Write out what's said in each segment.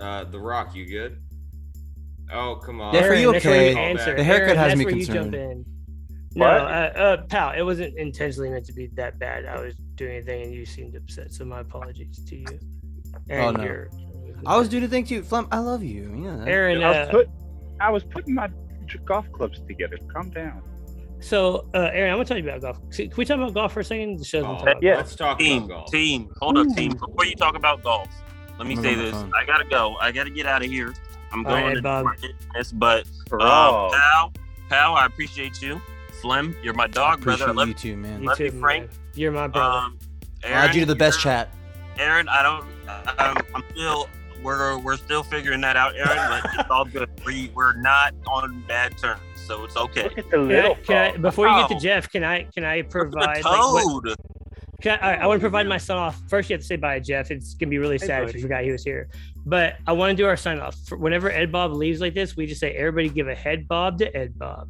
Uh, The Rock, you good? Oh, come on. Yeah, for Aaron, you where you okay? answer. The haircut Aaron, has me you jump concerned. in. No, uh, uh, pal, it wasn't intentionally meant to be that bad. I was doing a thing and you seemed upset, so my apologies to you. Aaron, no. you're- I was doing a thing too. Flum, I love you. Yeah. Aaron, I was uh, put, I was putting my golf clubs together. Calm down. so uh, Aaron, I'm gonna tell you about golf. Can we talk about golf for a second? The show's been Oh, talking about yeah. Let's talk Team, about golf. team, hold up, team. Before you talk about golf, let me I'm say this. I gotta go. I gotta get out of here. I'm All right, going to Bob. market this, but For uh, pal, pal, I appreciate you. Flem, you're my I dog, brother. I appreciate love you too, man. You Love too, you, Frank. man. You're my brother. Um, I'll add you to the best chat. Aaron, I don't. I'm, I'm still. We're we're still figuring that out, Aaron. But it's all good. We we're not on bad terms, so it's okay. Look at the Can I, can I, before you get to. Jeff, can I can I Look at provide the like, what, toad. Can I, all right, I want to provide my sign off. First, you have to say bye, Jeff. It's gonna be really Hey, sad if you forgot he was here. But I want to do our sign off. Whenever Ed Bob leaves like this, we just say everybody give a head bob to Ed Bob.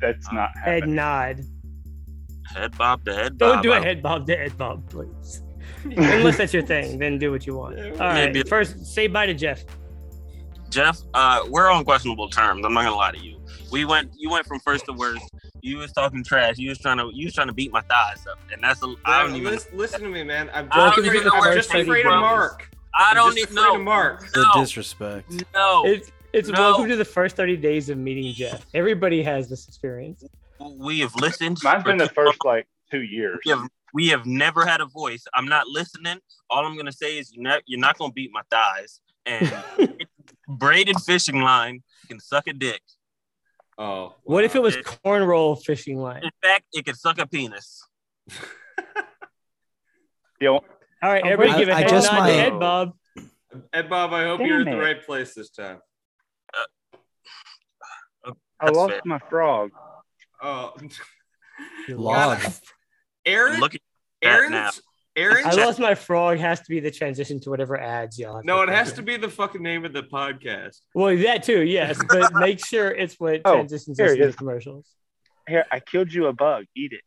That's not Head nod. Head bob to head bob. Don't do a head bob to Ed Bob, please. Unless that's your thing, then do what you want. All right. Maybe. First, say bye to Jeff. Jeff, uh, we're on questionable terms. I'm not gonna lie to you. We went, you went from first to worst. You was talking trash. You was trying to, you was trying to beat my thighs up, and that's a, I don't Listen- even, listen, listen to me, man. I'm just don't afraid, even I'm just it's afraid from. of Mark. I I'm don't just even know. Mark. The No, disrespect. no. It's it's No. welcome to the first 30 days of meeting Jeff. Everybody has this experience. we have listened. Mine's for been the first like two years. We have, we have never had a voice. I'm not listening. All I'm gonna say is you're not you're not gonna beat my thighs. And braided fishing line can suck a dick. Oh. What if it was was cornroll fishing line? In fact, it could suck a penis. You All right, Oh, everybody I- give a I head just nod might- to Ed Bob. Ed Bob, I hope you're at the right place this time. Uh, I lost fair. my frog. Oh. Log. Aaron, Look at that. Aaron's, Aaron. I lost my frog has to be the transition to whatever ads y'all. have No, it has to be the fucking name of the podcast. Well, that too, yes, but make sure it's what Oh, transitions here us it into is. commercials. Here, I killed you a bug. Eat it.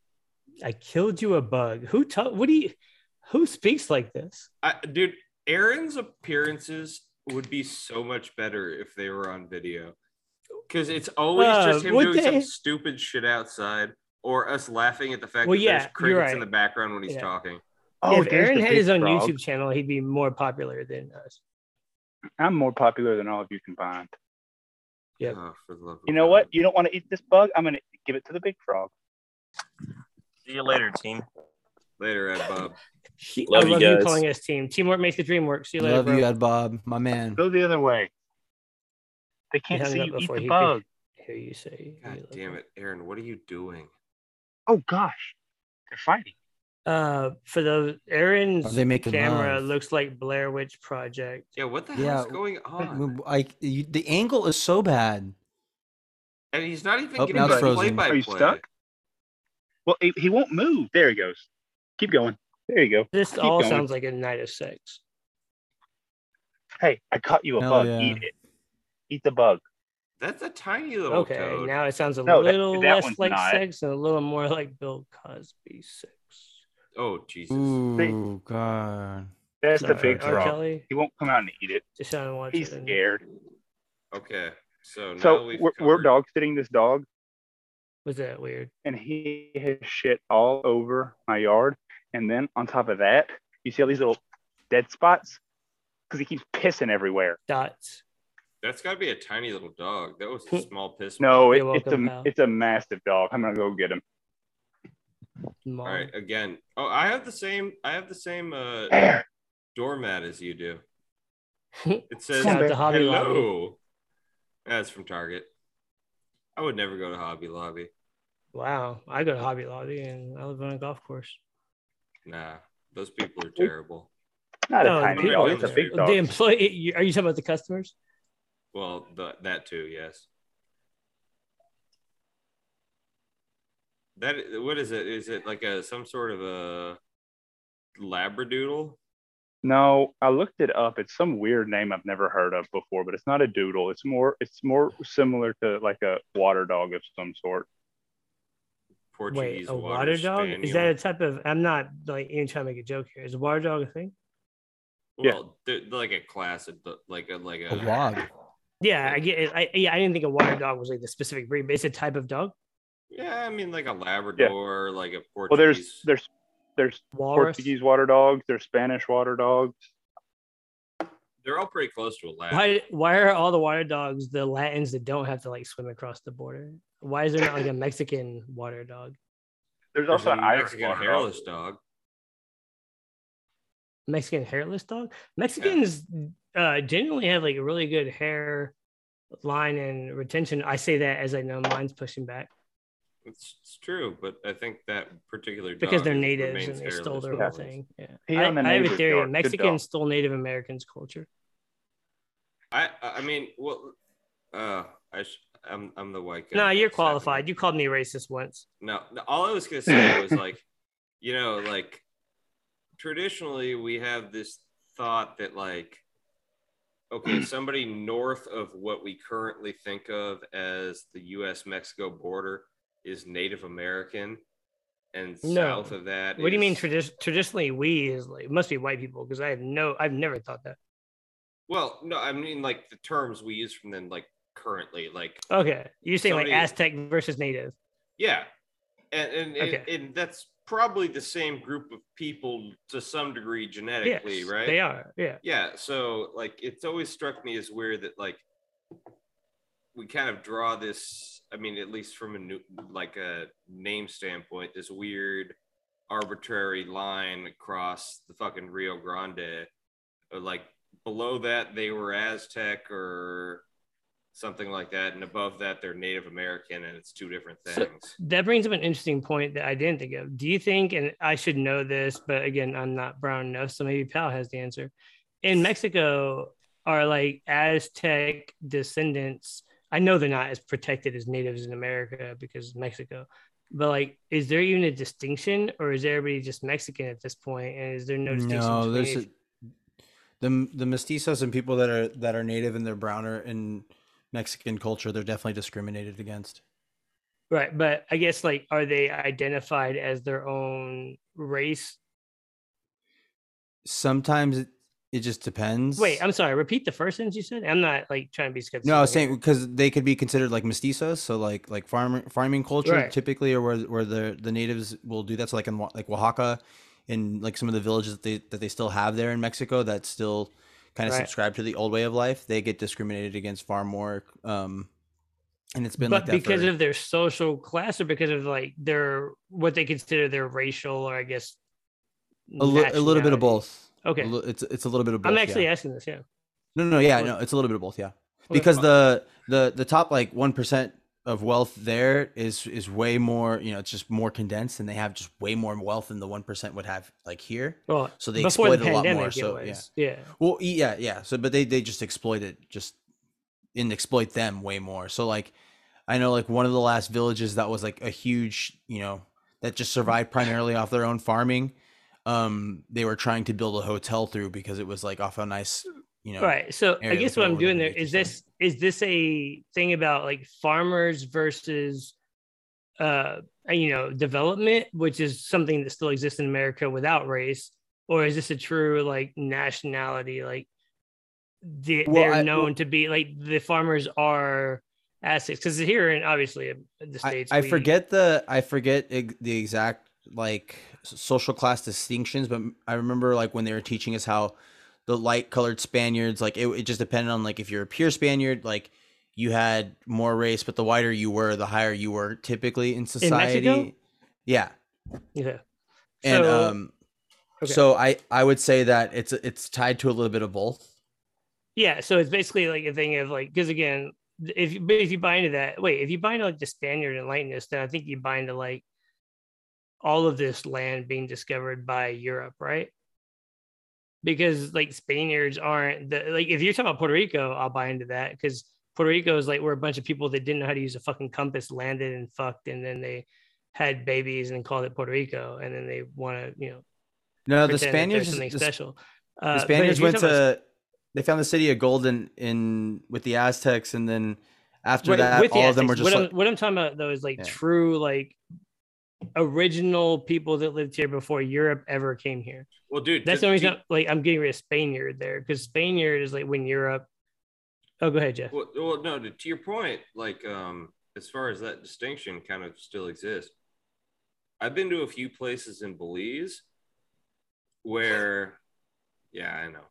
I killed you a bug. Who told? What do you? Who speaks like this? I, dude, Aaron's appearances would be so much better if they were on video. Because it's always Uh, just him doing they? some stupid shit outside or us laughing at the fact Well, that yeah, there's you're crickets in the background when he's Yeah. talking. Yeah, if Aaron had his own frog. YouTube channel, he'd be more popular than us. I'm more popular than all of you combined. Yeah. Oh, for the love You know God. what? You don't want to eat this bug? I'm gonna give it to the big frog. See you later, team. Later, Ed Bob. He, Love I you love you guys. calling us team. Teamwork makes the dream work. See you later, Love bro. you, Ed Bob, my man. Go the other way. They can't see you eat before the he could- bug. Hear you say. God damn it, Aaron. What are you doing? Oh gosh, they're fighting. Uh, for the Aaron's Are they making camera love? looks like Blair Witch Project. Yeah, what the Yeah, is going on? I, you, the angle is so bad. And he's not even Oh, getting now it's the frozen. play by Are you play. stuck? Well, he, he won't move. There he goes. Keep going. There you go. This Keep all going. sounds like a night of sex. Hey, I caught you a Hell bug. yeah. Eat it. Eat the bug. That's a tiny little Okay, toad. now it sounds a No, little that less like not. sex and a little more like Bill Cosby sex. Oh Jesus! Ooh, God. That's the big R. frog. Kelly. He won't come out and eat it. Just trying to watch He's it. scared. Okay, so now So we've we're, we're dog sitting this dog, Was that weird? and he has shit all over my yard. And then on top of that, you see all these little dead spots because he keeps pissing everywhere. Dots. That's got to be a tiny little dog. That was a small piss. No, it, it's a pal. it's a massive dog. I'm gonna go get him. Mom. All right, again. Oh, I have the same. I have the same uh, doormat as you do. It says Shout out Lobby. hello. That's from Target. I would never go to Hobby Lobby. Wow. I go to Hobby Lobby and I live on a golf course. Nah, those people are terrible. Not a tiny people- dog. It's a big The employee. Are you talking about the customers? Well, the, that too, yes. That what is it? Is it like a some sort of a labradoodle? No, I looked it up. It's some weird name I've never heard of before, but it's not a doodle. It's more it's more similar to like a water dog of some sort. Portuguese Wait, a water dog? Is that a type of? I'm not like even trying to make a joke here. Is a water dog a thing? Yeah. Well, they're like a class of like a like a, A log. Yeah, I get it. I yeah, I didn't think a water dog was like the specific breed, but it's a type of dog. Yeah, I mean like a Labrador, like a Portuguese. Well, there's there's there's Walrus. Portuguese water dogs. There's Spanish water dogs. they're all pretty close to a lab. Why why are all the water dogs the Latins that don't have to like swim across the border? Why is there not like a Mexican water dog? There's There's also a an Irish Mexican water hairless dog. Mexican hairless dog? Mexicans uh generally have like a really good hair line and retention. I say that as I know mine's pushing back It's, it's true, but I think that particular dog because they're is- natives and they stole their whole thing. Yeah. I, I have a theory. Mexicans stole Native Americans' culture. I I mean, well, uh, I sh- I'm I'm the white guy. No, you're Second. qualified. You called me racist once. No, no, all I was gonna say was like, you know, like traditionally we have this thought that like, okay, somebody north of what we currently think of as the U.S. Mexico border is Native American, and No. south of that. What do you mean tradi- traditionally we is like must be white people because I have no I've never thought that. Well, no, I mean like the terms we use from then, like currently, like Okay. You're saying Somebody- like Aztec versus native. Yeah, and and, and, Okay. and that's probably the same group of people to some degree genetically, Yes, right? They are. Yeah. Yeah, so like it's always struck me as weird that like we kind of draw this. I mean, at least from a new like a name standpoint, this weird arbitrary line across the fucking Rio Grande. Like below that, they were Aztec or something like that, and above that, they're Native American, and it's two different So- things. That brings up an interesting point that I didn't think of. Do you think, and I should know this, but again, I'm not brown enough, so maybe Pal has the answer. In Mexico, are like Aztec descendants? I know they're not as protected as natives in America because Mexico, but like, is there even a distinction, or is everybody just Mexican at this point? And is there no distinction? No, there's a, the the mestizos and people that are that are native and they're browner in Mexican culture. They're definitely discriminated against. Right, but I guess like are they identified as their own race? Sometimes it, just depends. Wait, I'm sorry. Repeat the first things you said. I'm not like trying to be skeptical. No, I was saying because they could be considered like mestizos, so like like farming farming culture Right. typically, or where where the the natives will do that. So like in like Oaxaca, in like some of the villages that they that they still have there in Mexico that still kind of Right. subscribe to the old way of life, they get discriminated against far more. Um, and it's been but like that because for, of their social class or because of like their what they consider their racial or I guess a little bit of both. Okay. It's it's a little bit of both. I'm yeah. actually asking this. Yeah. No, no, no, yeah, no, it's a little bit of both, yeah. Because the the the top like one percent of wealth there is is way more, you know, it's just more condensed, and they have just way more wealth than the one percent would have like here. Well, So they before the exploit it a lot more. So yeah, was. Yeah. well, yeah, yeah. So, but they they just exploit it, just and exploit them way more. So like, I know like one of the last villages that was like a huge, you know, that just survived primarily off their own farming. Um, they were trying to build a hotel through because it was like off a nice, you know, Right. So I guess what I'm doing there is this is this a thing about like farmers versus uh you know development, which is something that still exists in America without race, or is this a true like nationality? Like the, Well, they're I- known well- to be like the farmers are assets because here in obviously uh, the states I we- forget the I forget the exact like social class distinctions, but I remember like when they were teaching us how the light colored Spaniards like it, it just depended on like if you're a pure Spaniard like you had more race, but the whiter you were, the higher you were typically in society. Mexico? Yeah, yeah. and So- um, okay. so I I would say that it's it's tied to a little bit of both. Yeah, so it's basically like a thing of like because again, if if you buy into that, wait, if you buy into like the Spaniard enlightenment, then I think you buy into like all of this land being discovered by Europe, right? Because like Spaniards aren't the like if you're talking about Puerto Rico, I'll buy into that because Puerto Rico is like we're a bunch of people that didn't know how to use a fucking compass, landed and fucked, and then they had babies and called it Puerto Rico, and then they want to you know No, the Spaniards something the, special. the Uh, if Spaniards went talking about to they found the city of gold in, in with the Aztecs, and then after Right, that, the all of them were just what, like, I'm, what I'm talking about though is like Yeah. true like original people that lived here before Europe ever came here. Well, dude, That's to- the only to- reason. Like I'm getting rid of Spaniard there because Spaniard is like when Europe. Oh, go ahead, Jeff. Well, well, no, to, to your point, like um, as far as that distinction kind of still exists, I've been to a few places in Belize where, yeah, I know.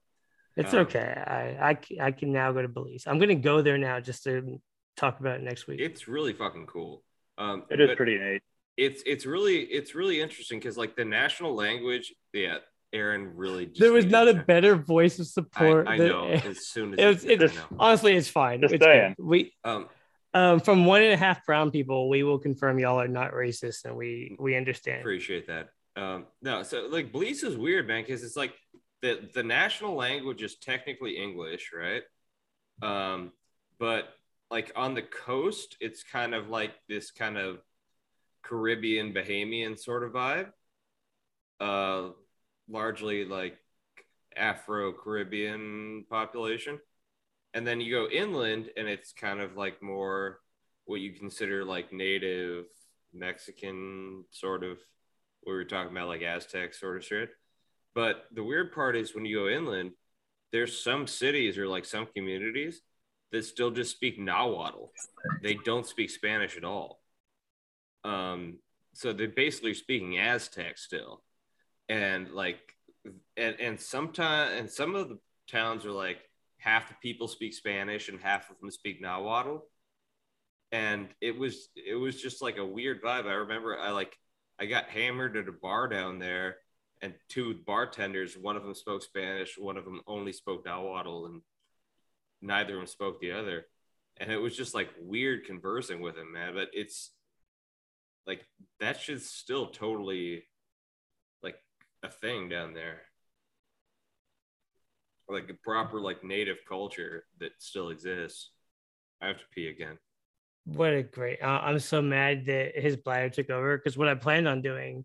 It's um, okay. I, can I can now go to Belize. I'm gonna go there now just to talk about it next week. It's really fucking cool. Um, It is but pretty neat. It's it's really it's really interesting because like the national language, yeah, Aaron really. Just there was not a to- better voice of support. I than- know. As soon as It was. he said I know. honestly, it's fine. Just It's good. We Um, um from one and a half brown people, we will confirm y'all are not racist, and we we understand. appreciate that. Um, no, so like Belize is weird, man, because it's like the the national language is technically English, right? Um, but like on the coast, it's kind of like this kind of Caribbean Bahamian sort of vibe. Uh, largely like Afro Caribbean population, and then you go inland, and it's kind of like more what you consider like native Mexican sort of we were talking about like Aztec sort of shit. But the weird part is when you go inland, there's some cities or like some communities that still just speak Nahuatl. They don't speak Spanish at all. Um, so they're basically speaking Aztec still. And like and and sometimes and some of the towns are like half the people speak Spanish and half of them speak Nahuatl. And it was it was just like a weird vibe. I remember I like I got hammered at a bar down there, and two bartenders, one of them spoke Spanish, one of them only spoke Nahuatl, and neither of them spoke the other. And it was just like weird conversing with him, man. But it's like that shit's still totally like a thing down there. Like a proper like native culture that still exists. I have to pee again. What a great! Uh, I'm so mad that his bladder took over because what I planned on doing,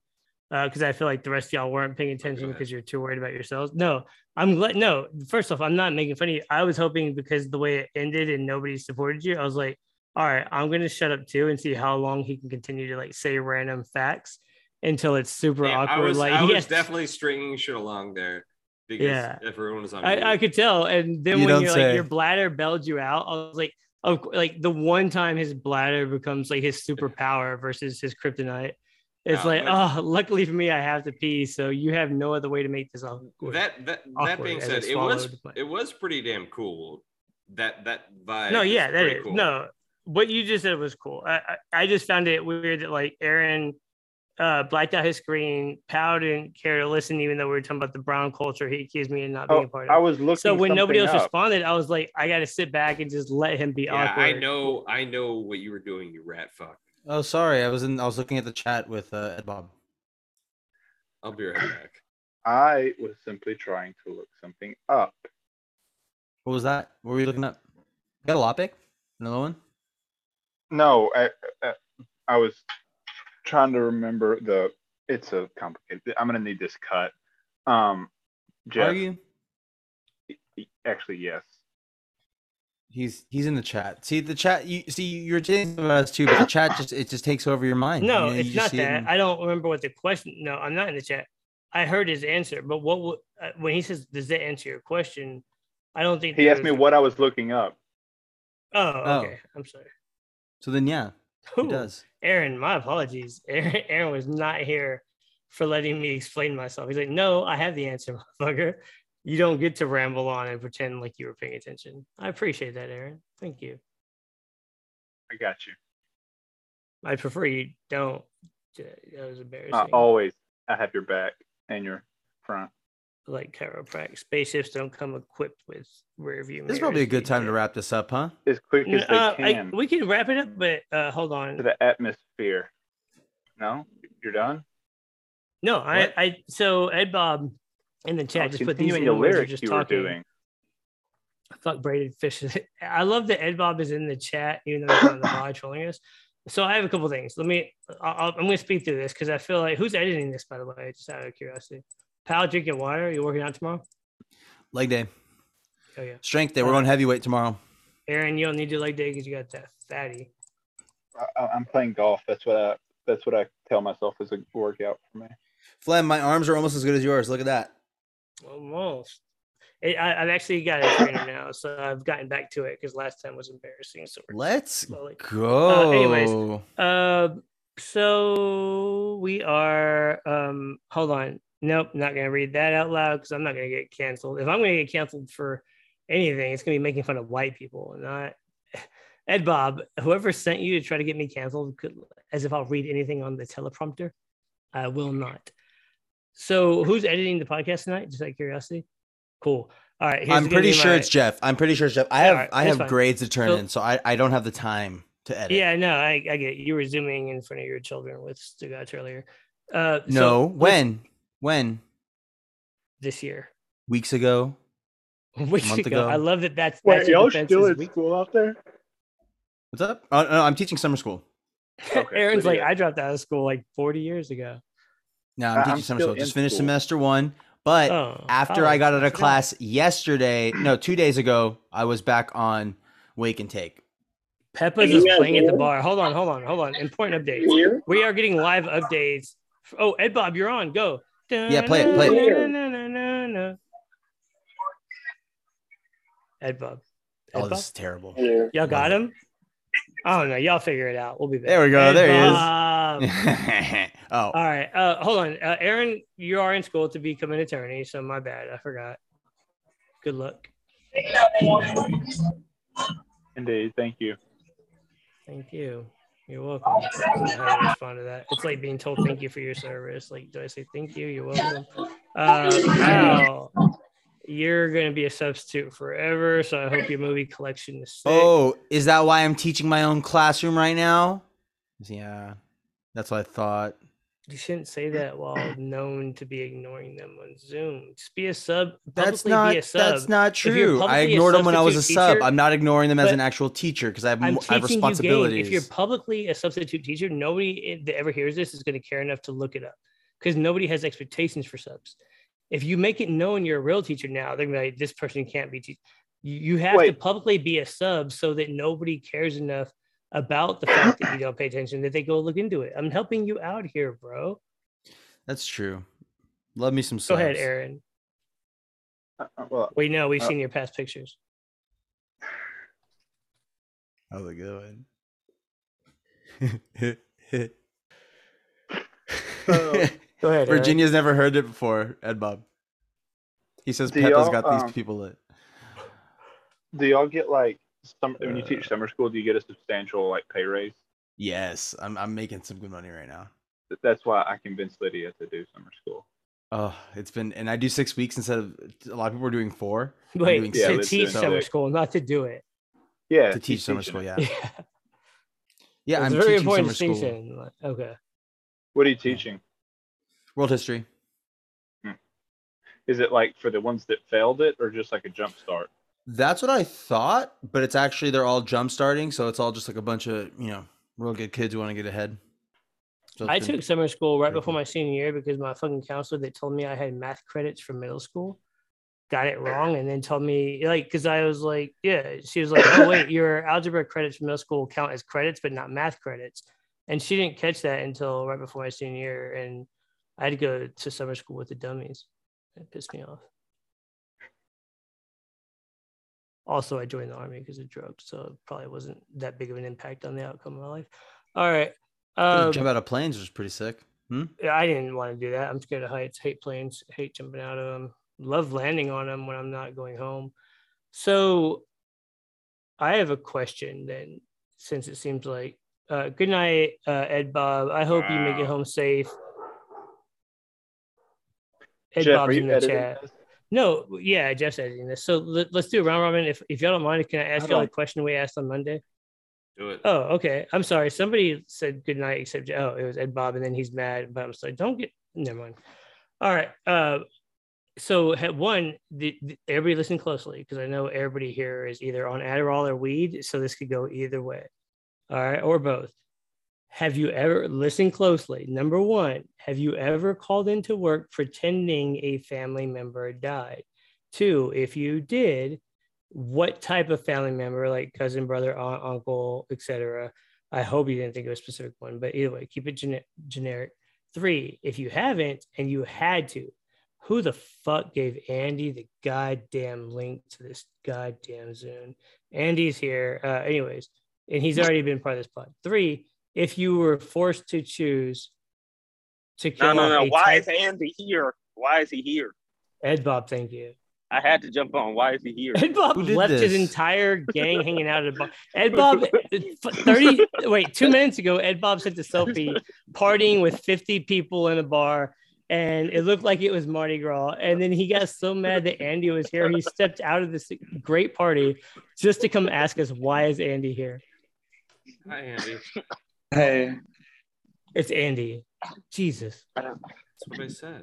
because I feel like the rest of y'all weren't paying attention because you're too worried about yourselves. No, I'm glad. No, first off, I'm not making fun of you. I was hoping because the way it ended and nobody supported you, I was like, all right, I'm gonna shut up too and see how long he can continue to like say random facts until it's super Yeah, awkward. I was, like I he was has- definitely stringing shit along there because Yeah. everyone was on. I. I could tell. And then You when you're say. like your bladder bailed you out, I was like, oh, like the one time his bladder becomes like his superpower versus his kryptonite. It's Yeah, like, oh, luckily for me, I have to pee, so you have no other way to make this awkward. that that that awkward being said, it was it was pretty damn cool. That that vibe. no, yeah, that pretty cool. no. What you just said was cool. I, I I just found it weird that like Aaron uh blacked out his screen. Pow didn't care to listen, even though we were talking about the brown culture. He accused me of not being Oh, of. part I was looking. So when nobody else up. responded, I was like, I got to sit back and just let him be Yeah, awkward. I know. I know what you were doing. You rat fuck. Oh, sorry. I was in. I was looking at the chat with uh, Ed Bob. I'll be right back. I was simply trying to look something up. What was that? What were you looking at? Got a Lopic? Another one? No, I, I, I was trying to remember the. It's a complicated. I'm gonna need this cut. Um, Jeff. Are you? Actually, yes. He's he's in the chat. See the chat. You see you're saying about us too, but the chat just it just takes over your mind. No, You know, it's just not see it that. and- I don't remember what the question. No, I'm not in the chat. I heard his answer, but what would- uh, when he says, "Does that answer your question?" I don't think He asked me was- what I was looking up. Oh, Oh. okay. I'm sorry. So then yeah, Ooh, it does. Aaron, my apologies. Aaron, Aaron was not here for letting me explain myself. He's like, "No, I have the answer, motherfucker. You don't get to ramble on and pretend like you were paying attention." I appreciate that, Aaron. Thank you. I got you. I prefer you don't. That was embarrassing. Uh, always, I have your back and your front. Like chiropractic. Spaceships don't come equipped with rear view. This is probably a good time to wrap this up, huh? As quick N- as they uh, I- can we can wrap it up, but uh, hold on. to the atmosphere. No, you're done. No, I, What? I, so Ed Bob in the chat Oh, just put these in the the words you're lyrics just you were talking. doing. Fuck braided fish. I love that Ed Bob is in the chat, even though he's on the pod trolling us. So I have a couple things. Let me. I'll, I'll- I'm going to speak through this because I feel like who's editing this, by the way, just out of curiosity. Pal drink drinking water. You working out tomorrow? Leg day, Oh yeah. strength day. We're Uh, going heavyweight tomorrow. Aaron, you don't need your leg day because you got that fatty. I, I'm playing golf. That's what I that's what I tell myself is a workout for me. Flem, my arms are almost as good as yours. Look at that. Almost. It, I, I've actually got a trainer now, so I've gotten back to it because last time was embarrassing. So we're Let's slowly. go. anyways. Uh, so we are. Um, hold on. Nope, not gonna read that out loud because I'm not gonna get canceled. If I'm gonna get canceled for anything, it's gonna be making fun of white people, not Ed Bob. Whoever sent you to try to get me canceled, could, as if I'll read anything on the teleprompter. I will not. So, who's editing the podcast tonight? Just out of curiosity. Cool. All right. here's I'm pretty sure my- it's Jeff. I'm pretty sure it's Jeff. I have alright, I have fine. grades to turn So- in, so I, I don't have the time to edit. Yeah, no, I, I get it. you were zooming in front of your children with Stugatz earlier. Uh, No. let's- when? When? this year? Weeks ago. Weeks ago. ago. I love that. That's Wait, that's your y'all still is at week- school out there? What's up? Oh, no, I'm teaching summer school. Okay, Aaron's like. I dropped out of school like 40 years ago. No, I- I'm I'm teaching summer school. Just finished school. semester one. But Oh, after oh, I got out of forgot. class yesterday, no, two days ago, I was back on wake and take. Peppa's is playing at the bar. Hold on, hold on, hold on. Important updates. We are getting live updates. Oh, Ed Bob, you're on. Go. Yeah, play it, play it. it. Ed Bob. Ed Oh, Bob? this is terrible. Y'all got him? I don't know. Y'all figure it out. We'll be back. There we go. Ed There he is. Oh, All right. Uh, hold on. Uh, Aaron, you are in school to become an attorney, so my bad. I forgot. Good luck. Indeed, thank you. Thank you. You're welcome. I to respond to that. It's like being told thank you for your service. Like, do I say thank you? You're welcome. Uh, you're going to be a substitute forever, so I hope your movie collection is sick. oh, is that why I'm teaching my own classroom right now? Yeah, that's what I thought. You shouldn't say mm. that while known to be ignoring them on Zoom. Just be a sub. That's not. Be a sub. That's not true. I ignored them when I was a substitute sub. I'm not ignoring them as an actual teacher because I have, I'm I have teaching you responsibilities. If you're publicly a substitute teacher, nobody that ever hears this is going to care enough to look it up because nobody has expectations for subs. If you make it known you're a real teacher now, they're gonna be like, this person can't be teach. You, you have to publicly be a sub so that nobody cares enough about the fact that you don't pay attention that they go look into it. I'm helping you out here, bro. That's true. Love me some subs. Go ahead, Aaron. Uh, uh, well, Wait, no, we've Uh, seen your past pictures. How's it going? Go ahead. Aaron. Virginia's never heard it before, Ed Bob. He says Do Peppa's y'all, got these um, people lit. do y'all get like some when you Uh, teach summer school? Do you get a substantial like pay raise? Yes, I'm I'm making some good money right now. That's why I convinced Lydia to do summer school. Oh, it's been and I do six weeks instead of a lot of people are doing four. Wait, doing Yeah, to teach do summer six. school, not to do it. Yeah, to teach summer school. it. Yeah, Yeah, yeah. it's I'm a very teaching important summer distinction. Like, Okay. What are you teaching? World history. Is it like for the ones that failed it, or just like a jump start? That's what I thought, but it's actually they're all jump starting, so it's all just like a bunch of you know real good kids who want to get ahead. So I took summer school right before my senior year because my fucking counselor that told me I had math credits from middle school got it wrong and then told me like because I was like, yeah, she was like, oh wait, your algebra credits from middle school count as credits but not math credits, and she didn't catch that until right before my senior year, and I had to go to summer school with the dummies. It pissed me off. Also, I joined the army because of drugs, so it probably wasn't that big of an impact on the outcome of my life. All right. Um, jump out of planes was pretty sick. yeah, I didn't want to do that. I'm scared of heights, hate planes, hate jumping out of them, love landing on them when I'm not going home. So I have a question then, since it seems like uh, good night, uh, Ed Bob. I hope you make it home safe. Ed Jeff, Bob's in the editing chat. This? No, yeah, Jeff's editing this. So let, us do a round robin. If, if y'all don't mind, can I ask y'all a question we asked on Monday? Do it. Oh, okay. I'm sorry. Somebody said good night, except oh, it was Ed Bob, and then he's mad. But I'm sorry. Don't get. Never mind. All right. Uh, so ha- one, the, the- everybody listen closely because I know everybody here is either on Adderall or weed, so this could go either way. All right, or both. Have you ever listen closely? Number one, have you ever called into work pretending a family member died? Two, if you did, what type of family member, like cousin, brother, aunt, uncle, etc., I hope you didn't think of a specific one, but either way, keep it gene- generic. Three, if you haven't and you had to, who the fuck gave Andy the goddamn link to this goddamn Zoom? Andy's here. Uh, anyways, and he's already been part of this pod. Three, if you were forced to choose to kill No, no, no. a Why type- is Andy here? Why is he here? Ed Bob, thank you. I had to jump on. Why is he here? Ed Bob Who did left his entire gang hanging out at a bar. Ed Bob, 30, wait, two minutes ago, Ed Bob sent a selfie partying with 50 people in a bar, and it looked like it was Mardi Gras. And then he got so mad that Andy was here, he stepped out of this great party just to come ask us, why is Andy here? Hi, Andy. Hey, It's Andy. Jesus. That's what I said.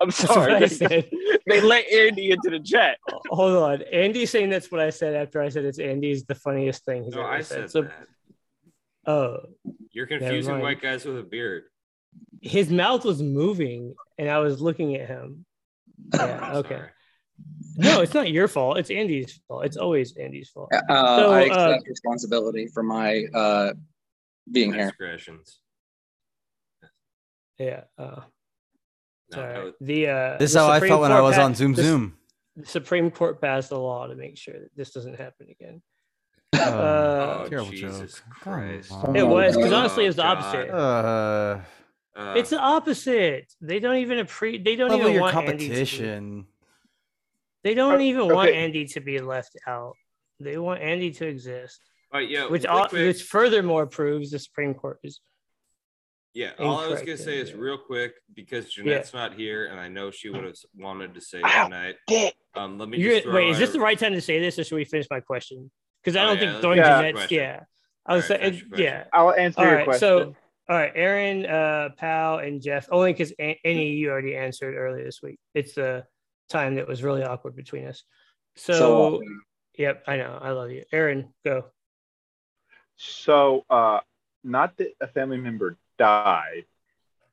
I'm That's what I sorry. said. they let Andy into the chat. Hold on. Andy saying that's what I said after I said it's Andy's the funniest thing he's No, ever I said. said So, that. oh, You're confusing white guys with a beard. his mouth was moving and I was looking at him. Yeah, I'm okay. sorry. No, it's not your fault. It's Andy's fault. It's always Andy's fault. uh, So, I uh, accept responsibility for my uh, being here. Transgressions. Yeah. Uh, No, sorry. the uh, This is the how I felt when I was pa- on Zoom the- Zoom. The Supreme Court passed a law to make sure that this doesn't happen again. Oh, Uh, terrible Jesus joke. Christ. Come It was because Oh, honestly, it was the opposite. Uh, Uh, it's the opposite. They don't even appre- They don't even your want Andy to be- competition. they don't Uh, even want. Andy to be left out. They want Andy to exist, All right, yeah, which all, quick- which furthermore proves the Supreme Court is yeah. All I was gonna say is real quick because Jeanette's not here, and I know she would have wanted to say Ow. tonight. Um, let me You're, just throw wait, is this the right time to say this, or should we finish my question? Because I Oh, don't yeah, think let's throwing finish Jeanette's. Yeah, I was All right, saying, finish your question. yeah. I'll answer All your right, question. so all right, Aaron, uh, Pal, and Jeff. Only because any you already answered earlier this week. It's the time that was really awkward between us. So, So, yep, I know. I love you, Aaron. Go. So, uh, not that a family member died,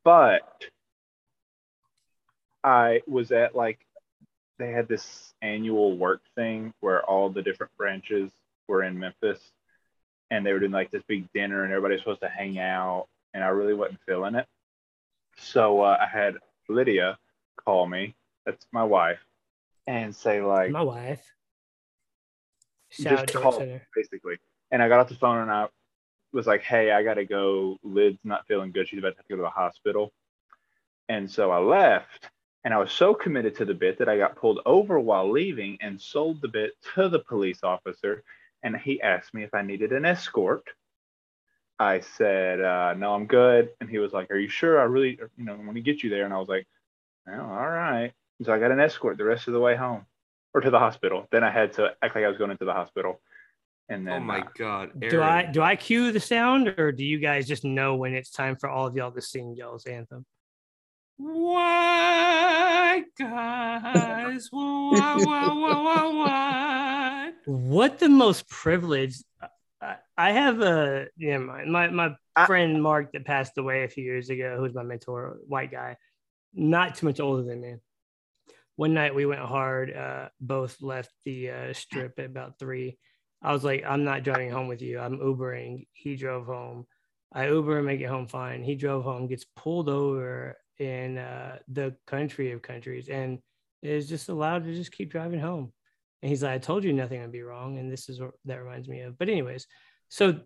but I was at like they had this annual work thing where all the different branches were in Memphis, and they were doing like this big dinner, and everybody's supposed to hang out, and I really wasn't feeling it. So uh, I had Lydia call me, that's my wife, and say like, My wife. Shout Just call. Basically. And I got off the phone and I was like, hey, I got to go. Lid's not feeling good. She's about to have to go to the hospital. And so I left and I was so committed to the bit that I got pulled over while leaving and sold the bit to the police officer. And he asked me if I needed an escort. I said, uh, no, I'm good. And he was like, are you sure? I really, you know, want to get you there. And I was like, well, all right. So I got an escort the rest of the way home or to the hospital. Then I had to act like I was going into the hospispittal. And then Oh my uh, god. Do I do I cue the sound, or do you guys just know when it's time for all of y'all to sing y'all's anthem? White guys. Wah, wah, wah, wah, wah. What the most privileged? I, I have a yeah, my my, my I- friend Mark that passed away a few years ago, who's my mentor, white guy, not too much older than me. One night we went hard. Uh, both left the uh, strip at about three. I was like, I'm not driving home with you. I'm Ubering. He drove home. I Uber and make it home fine. He drove home, gets pulled over in uh, the country of countries, and is just allowed to just keep driving home. And he's like, I told you nothing would be wrong. And this is what that reminds me of. But anyways, so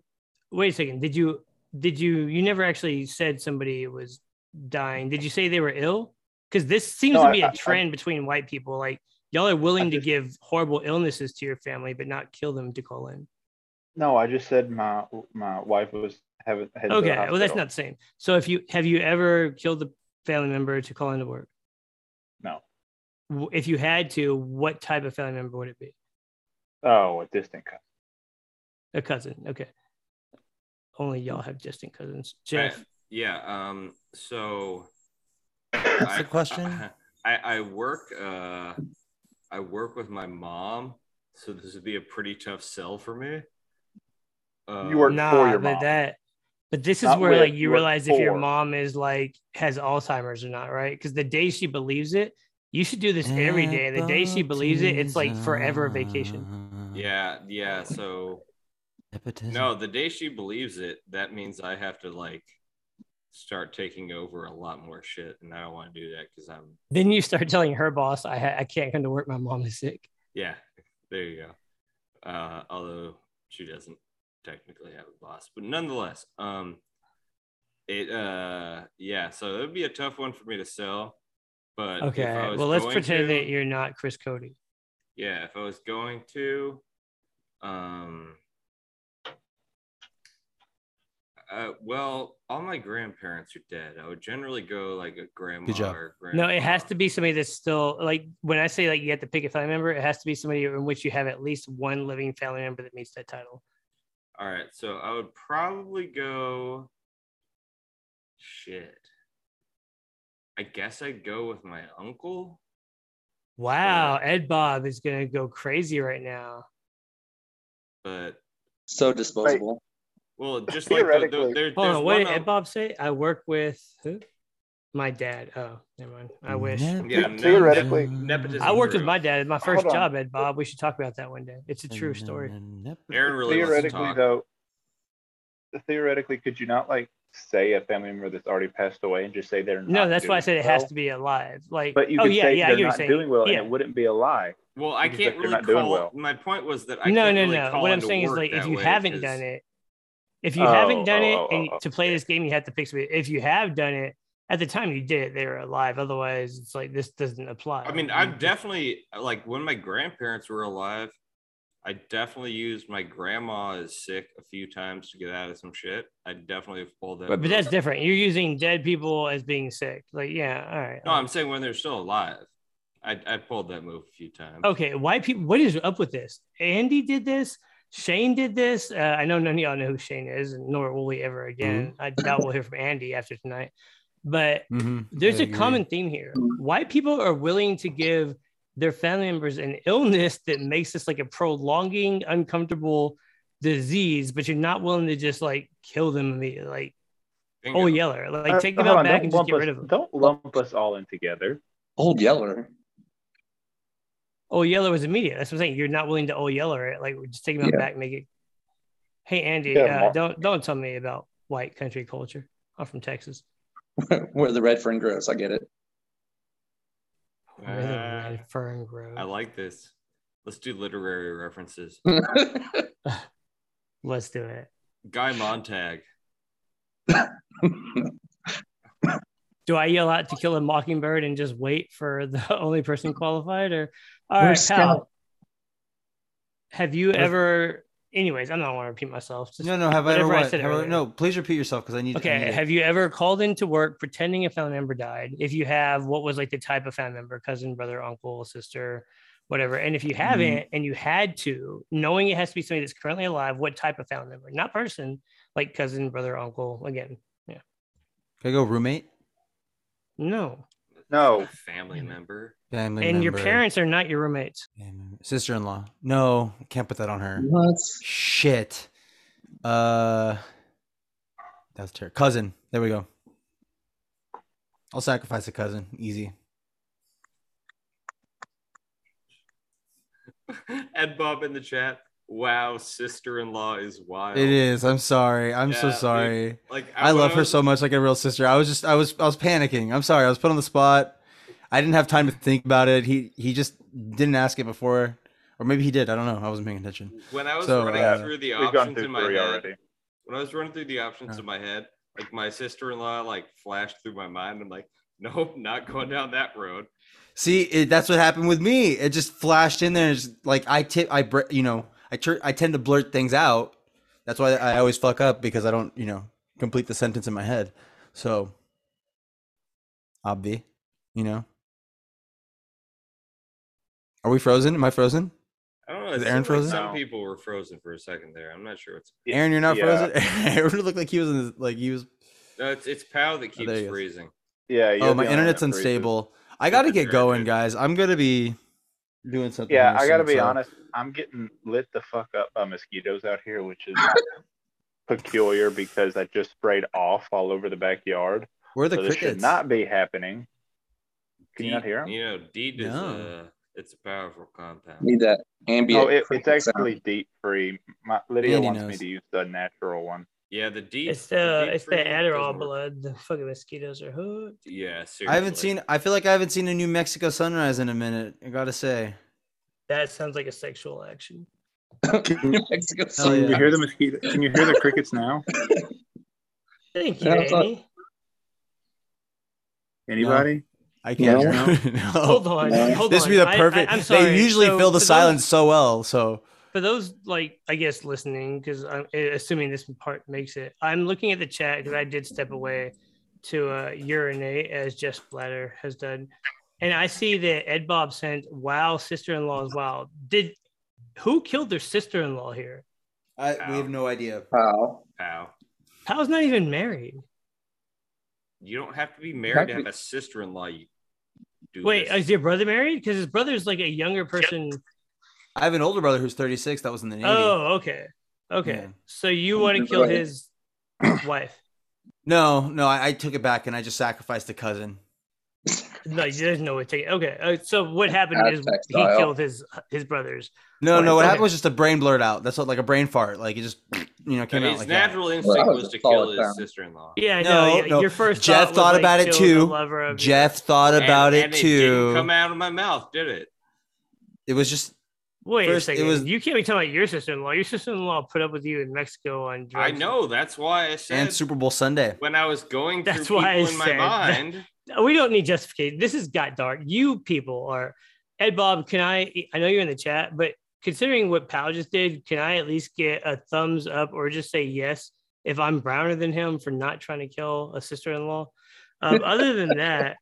wait a second. Did you did you you never actually said somebody was dying? Did you say they were ill? Because this seems No, to be a I- I- trend between white people. Like y'all are willing I to give horrible illnesses to your family, but not kill them to call in. no, I just said my my wife was having headed to the Okay, well that's not the same. So if you have you ever killed a family member to call into work? No. If you had to, what type of family member would it be? Oh, a distant cousin. A cousin. Okay. Only y'all have distant cousins. I- Jeff. yeah. Um. So. What's I- the question? I, I work. Uh, I work with my mom, so this would be a pretty tough sell for me. Uh, You work nah, for your but mom. that but this is Not where with, like you you work realize if your mom is like has Alzheimer's or not, right? Because the day she believes it, you should do this every day. And the day she believes it, it's like forever vacation. Yeah, yeah. So Nepotism. No, the day she believes it, that means I have to like start taking over a lot more shit, and I don't want to do that because I'm Then you start telling her boss, I ha- I can't come to work. My mom is sick. yeah. There you go. Uh, although she doesn't technically have a boss, but nonetheless, um, it uh yeah. So it would be a tough one for me to sell. But Okay. Well, let's pretend to- that you're not Chris Cody. yeah if i was going to um uh, well all my grandparents are dead i would generally go like a grandma job. or No, it has to be somebody that's still like when I say like you have to pick a family member, it has to be somebody in which you have at least one living family member that meets that title. all right so i would probably go shit i guess i'd go with my uncle Wow, Ed Bob is gonna go crazy right now. but So disposable. Well just like the, the, Theoretically- there, Hold on, what did Ed Bob say? I work with who? My dad. Oh, never mind. I wish. yeah, The- no, theoretically- nepotism I worked with my dad. My first Hold on. job, Ed Bob. We should talk about that one day. It's a true story. aaron really wants to theoretically talk. though theoretically could you not like say a family member that's already passed away and just say they're No, not that's why I doing said it has to be alive. Like, but you oh could yeah, say yeah, they're not you're saying. doing well yeah. and it wouldn't be a lie Well, I can't really not doing call. well. My point was that I no, can't no, really no. call What I'm saying is like if you way, haven't done it, if you Oh, haven't done oh, it oh, and oh, to play okay. this game, you have to pick somebody. If you have done it at the time you did it, they were alive. Otherwise, it's like this doesn't apply. I mean, I've definitely like when my grandparents were alive. I definitely used my grandma is sick a few times to get out of some shit. I definitely have pulled that. But, but that's different. You're using dead people as being sick. Like, yeah, all right. no. I'm saying when they're still alive. I I pulled that move a few times. Okay, why people? What is up with this? Andy did this. Shane did this. Uh, I know none of y'all know who Shane is, and nor will we ever again. I doubt we'll hear from Andy after tonight. But Mhm. there's a common theme here. Why people are willing to give their family members an illness that makes this like a prolonging, uncomfortable disease, but you're not willing to just like kill them immediately. Like, Bingo. oh, Yeller, like Uh, take them hold out on, back and just lump get us- rid of them. don't lump us all in together Old Yeller. Oh, Yeller was immediate. That's what I'm saying. You're not willing to oh Yeller it. Like, just take them out Yeah. back, make it. Hey, Andy, Yeah, uh, don't don't tell me about white country culture. I'm from Texas. Where the red fern grows. I get it. Where the Ah, red fern grows. I like this. Let's do literary references. Let's do it. Guy Montag. Do I yell out to kill a mockingbird and just wait for the only person qualified, or all right, Where's pal? Scout? Have you ever? Anyways, I'm not want to repeat myself. Just No, no. Have I ever I said Have I- no, please repeat yourself because I need. I Okay. need it. Have you ever called into work pretending a family member died? If you have, what was like the type of family member, cousin, brother, uncle, sister, whatever? And if you Mm-hmm. haven't and you had to, knowing it has to be somebody that's currently alive, what type of family member? Not person, like cousin, brother, uncle. Again, Can I go roommate? No. No. Family member. Family and your parents are not your roommates. sister-in-law. No, can't put that on her. what? Shit. Uh, that's terrible. Cousin. There we go. I'll sacrifice a cousin. Easy. Ed Bob in the chat. Wow, sister-in-law is wild. It is. I'm sorry. I'm Yeah, so sorry. Like I when love her was- so much, like a real sister. I was just, I was, I was panicking. I'm sorry. I was put on the spot. I didn't have time to think about it. He, he just didn't ask it before, or maybe he did. I don't know. I wasn't paying attention. When I was So, running uh, through the options through in my head, already. when I was running through the options Yeah. in my head, like my sister-in-law like flashed through my mind. I'm like, nope, not going down that road. See, it, that's what happened with me. It just flashed in there. It's like I tip, I, br- you know, I, tr- I tend to blurt things out. That's why I always fuck up because I don't, you know, complete the sentence in my head. So, obvi, you know. Are we frozen? Am I frozen? I don't know. Is Aaron seemed like frozen? Some people were frozen for a second there. I'm not sure what's. Aaron, you're not Yeah. frozen. Aaron looked like he was in his, like he was. No, it's it's Pow that oh, keeps there he is. freezing. Yeah. Oh, my internet's one freezes. unstable. I got to get going, guys. I'm gonna be doing something. Yeah, I gotta be so- honest. I'm getting lit the fuck up by mosquitoes out here, which is peculiar because I just sprayed off all over the backyard. Where are the so this should not be happening. Can you DEET- not hear 'em? You know, DEET is No. uh It's a powerful compound. Need that ambient. Oh, it, it's actually DEET free. My, Lydia Andy wants me to use the natural one. Yeah, the DEET. It's the DEET it's the freeze Adderall blood. The fucking mosquitoes are hooked. Yeah, seriously. I haven't seen. I feel like I haven't seen a New Mexico sunrise in a minute. I gotta say. That sounds like a sexual action. New Mexico Hell City. Can you hear the mosquito? Can you hear the crickets now? Thank you, Yeah, thought- Annie. Anybody? I can't. No. No. Hold on, No. hold this on. would be the I- I- perfect. I'm sorry. They usually So fill the silence those- so well. So for those like I guess listening because I'm assuming this part makes it. I'm looking at the chat because I did step away to uh, urinate as jess Splatter has done, and I see that Ed Bob sent "Wow, sister-in-law is wild." Did who killed their sister-in-law here? I, we have no idea. Wow. Pow. Pal's not even married. You don't have to be married to Exactly. have a sister-in-law. You do Wait, this. is your brother married? Because his brother's like a younger person. I have an older brother who's 36. That was in the Navy. Oh, okay, okay. Yeah. So you want to kill his wife? No, no, I, I took it back and I just sacrificed a cousin. No, there's no way to take it. Okay, uh, so what happened is Hashtag he style. killed his his brothers. No, Right, no, what okay. happened was just a brain blurt out. That's what, like a brain fart. Like it just, you know, came out his like that. natural instinct Well, was was to kill his sound. sister-in-law. Yeah, No, no, no. your first Jeff thought, thought was, about like, it too. lover of your- Jeff thought about and it It too. didn't come out of my mouth, did it? It was just Wait first, a it second. was- You can't be talking about your sister-in-law. Your sister-in-law put up with you in Mexico on drugs. I know. That's why I said and Super Bowl Sunday. when I was going That's people why I in my said that. we don't need justification. This has got dark. You people are Ed Bob. Can I? I know you're in the chat, but considering what Pal just did, can I at least get a thumbs up or just say yes if I'm browner than him for not trying to kill a sister-in-law? Um, other than that,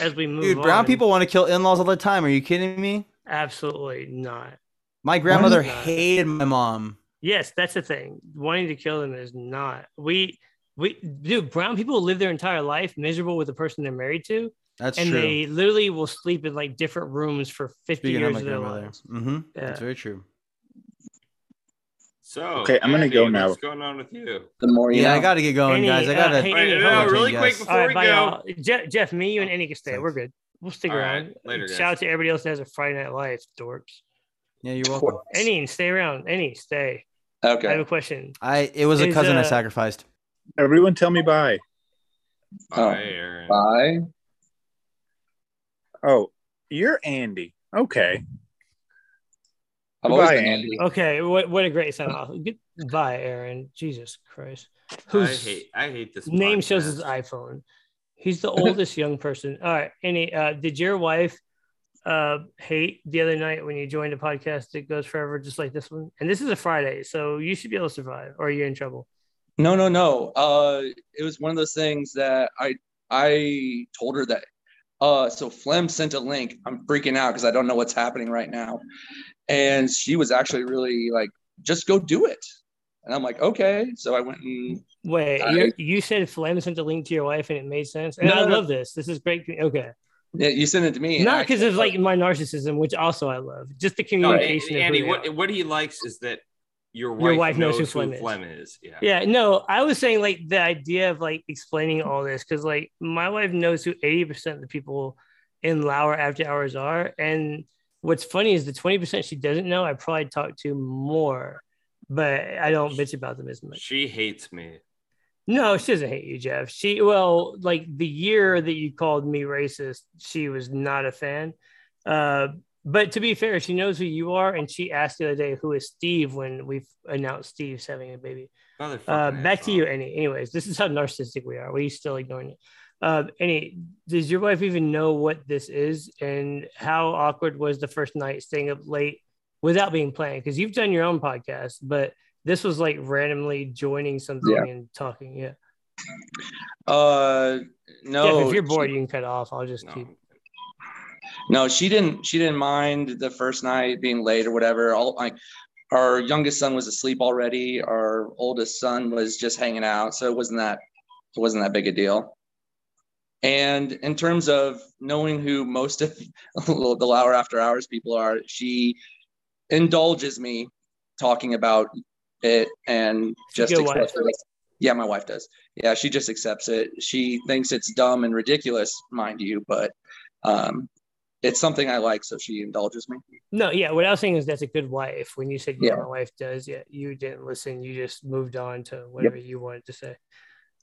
as we move Dude, brown on, people want to kill in-laws all the time. Are you kidding me? Absolutely not. My grandmother not? hated my mom. Yes, that's the thing. Wanting to kill them is not. We we dude, brown people live their entire life miserable with the person they're married to, That's and true. they literally will sleep in like different rooms for 50 Speaking of years my of their lives. Mm-hmm. Yeah. That's very true. So Okay, I'm gonna go now. What's going on with you? The more you Yeah, know. I got to get going, Any, guys. I uh, got to. hey, Wait, Andy, no, really quick Yes. before All right, we bye, go. y'all. Jeff, Jeff, me, you, and Annie can stay. Thanks. We're good. We'll stick All right, around. later, guys. Shout out to everybody else that has a Friday Night Live, dorks. Yeah, you're welcome. Any, stay around. Any, stay. Okay. I have a question. I it was a Is, cousin I uh, sacrificed. Everyone, tell me bye. Oh. Bye, Aaron. Bye. Oh, you're Andy. Okay. I've Goodbye, Andy. Andy. Okay, what what a great sign off. Goodbye, Aaron. Jesus Christ. I hate. I hate this. name shows his iPhone? He's the oldest young person. All right, Any, uh, did your wife uh hate the other night when you joined a podcast that goes forever just like this one? And this is a Friday, so you should be able to survive, or you're in trouble. No, no, no. Uh, it was one of those things that I I told her that. Uh, so Flem sent a link. I'm freaking out because I don't know what's happening right now, and she was actually really like, "Just go do it." And I'm like, "Okay." So I went and Wait, I- you you said Flem sent a link to your wife and it made sense, and No, I no, no. love this. This is great. Okay, yeah, you sent it to me. not because actually. of like my narcissism, which also I love. Just the communication. of who Andy, what what he likes is that your wife, Your wife knows knows, who who Flem is. Flem is. Yeah. Yeah, no, I was saying like the idea of like explaining all this because like my wife knows who 80% of the people in Lauer after hours are. And what's funny is the 20% she doesn't know, I probably talk to more, but I don't bitch about them as much. She hates me. No, she doesn't hate you, Jeff. She, well, like the year that you called me racist, she was not a fan. Uh, but to be fair, she knows who you are. And she asked the other day, who is Steve when we announced Steve's having a baby. Uh, back to you, Annie. Anyways, this is how narcissistic we are. We still ignoring it? Uh, Annie, does your wife even know what this is, and how awkward was the first night staying up late without being planned? Because you've done your own podcast, but this was like randomly joining something Yeah. and talking. Yeah. Uh, no. Jeff, if you're bored, you can cut off. I'll just No. keep. No, she didn't. She didn't mind the first night being late or whatever. All like our youngest son was asleep already. Our oldest son was just hanging out, so it wasn't that it wasn't that big a deal. And in terms of knowing who most of the Lauer After Hours people are, she indulges me talking about it and just accepts it. Yeah, my wife does. Yeah, she just accepts it. She thinks it's dumb and ridiculous, mind you, but um, it's something I like, so she indulges me. No, yeah. What I was saying is that's a good wife. When you said, yeah, Yeah. my wife does, yeah, you didn't listen. You just moved on to whatever you wanted to say.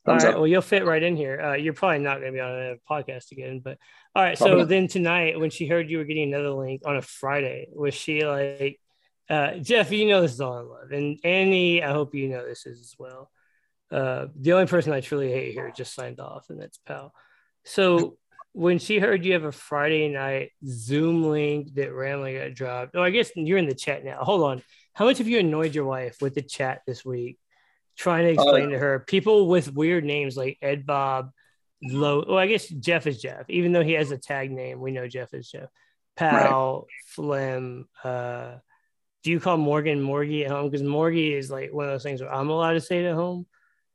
All right. up. Well, you'll fit right in here. Uh, you're probably not going to be on a podcast again, but all right. Probably So not. then tonight, when she heard you were getting another link on a Friday, was she like, uh, Jeff? You know this is all in love, and Annie, I hope you know this is as well. Uh, the only person I truly hate here just signed off, and that's Pal. So when she heard you have a Friday night Zoom link that randomly got dropped, oh, I guess you're in the chat now. Hold on. How much have you annoyed your wife with the chat this week? Trying to explain to her people with weird names like Ed Bob, Low. Well, I guess Jeff is Jeff, even though he has a tag name. We know Jeff is Jeff. Pal, Flem. Uh, do you call Morgan Morgie at home? Because Morgie is like one of those things where I'm allowed to say it at home,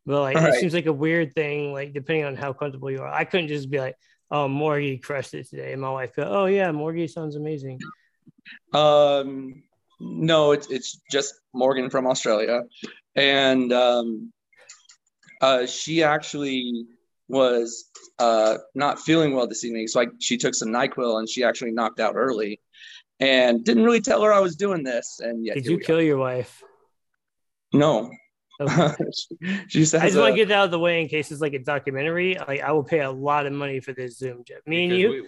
but like it Right. seems like a weird thing. Like depending on how comfortable you are, I couldn't just be like, "Oh, Morgie crushed it today," and my wife go, "Oh yeah, Morgie sounds amazing." Um, no, it's it's just Morgan from Australia, and um, uh, she actually was uh, not feeling well this evening, so I, she took some Nyquil and she actually knocked out early, and didn't really tell her I was doing this. And yet Did you we kill your wife? No, Okay. she says. I just want uh, to get that out of the way in case it's like a documentary. Like I will pay a lot of money for this Zoom, Jeff. Me and you. We,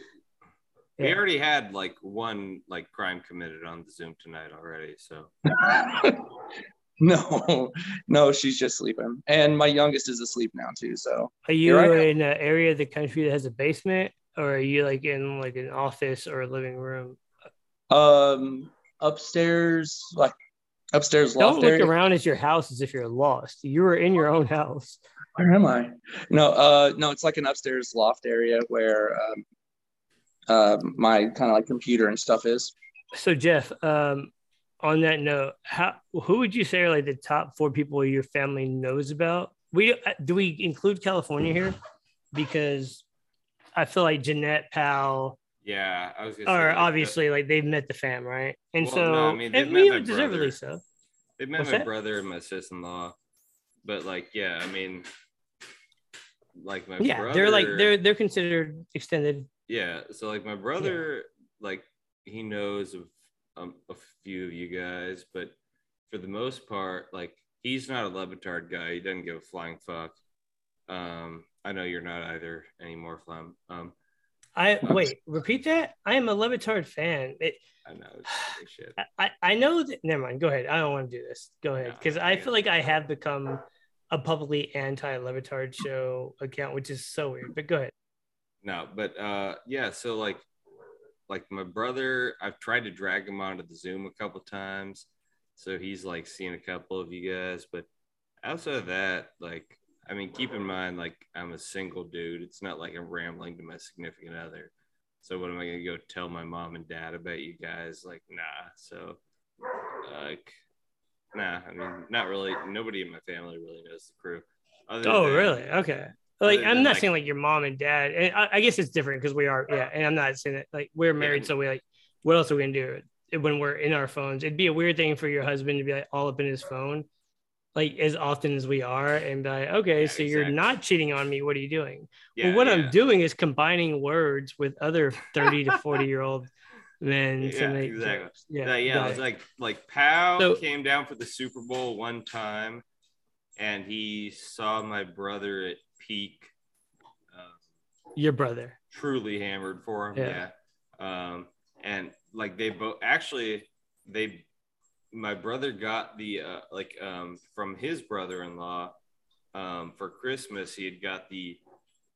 we already had like one like crime committed on the Zoom tonight already. So no, no, she's just sleeping, and my youngest is asleep now too. So Are you Here I am. in an area of the country that has a basement, or are you like in like an office or a living room? um, upstairs, like upstairs loft Don't look area. around at your house as if you're lost. You are in your own house. Where am I? No, uh, no, it's like an upstairs loft area where um, uh, my kind of like computer and stuff is. So Jeff, um, on that note, how who would you say are like the top four people your family knows about? We uh, do we include California here because I feel like Jeanette Powell yeah, I was gonna say, are like, the- obviously like they've met the fam, right? And Well, so no, I mean, they've and met you my know, deservedly so. They met What's my that? brother and my sister-in-law, but like, yeah, I mean, like my Yeah, brother, they're like they're they're considered extended. yeah. So like my brother, like he knows of um, a few of you guys, but for the most part, like he's not a Le Batard guy. He doesn't give a flying fuck. Um, I know you're not either anymore, Flem. Um, I wait, repeat that. I am a Le Batard fan. It, I know shit. I- I, I know that. Never mind. Go ahead. I don't want to do this. Go ahead, No, because I feel like I have become a publicly anti-Le Batard show account, which is so weird. But go ahead. no but uh yeah so like like my brother i've tried to drag him onto the zoom a couple times so he's like seen a couple of you guys but outside of that like i mean keep in mind like i'm a single dude. It's not like i'm rambling to my significant other. So what am i gonna go tell my mom and dad about you guys? Like nah. So like nah i mean not really. Nobody in my family really knows the crew. Other Oh, than- really? Okay. Like I'm not like- saying like your mom and dad, and I, I guess it's different because we are, yeah. And I'm not saying that like we're married, so we like, what else are we gonna do when we're in our phones? It'd be a weird thing for your husband to be like all up in his phone, like as often as we are, and be like, okay, Yeah, so you're not cheating on me. What are you doing? yeah, well, what yeah. I'm doing is combining words with other 30 to 40 year old men to Yeah, make exactly. jokes. Yeah, Yeah, yeah. got It was it. like like Pow So- came down for the Super Bowl one time, and he saw my brother at peak, uh, your brother. truly hammered for him. Yeah. Yeah. Um, and like they both actually they my brother got the uh, like um from his brother-in-law um for Christmas he had got the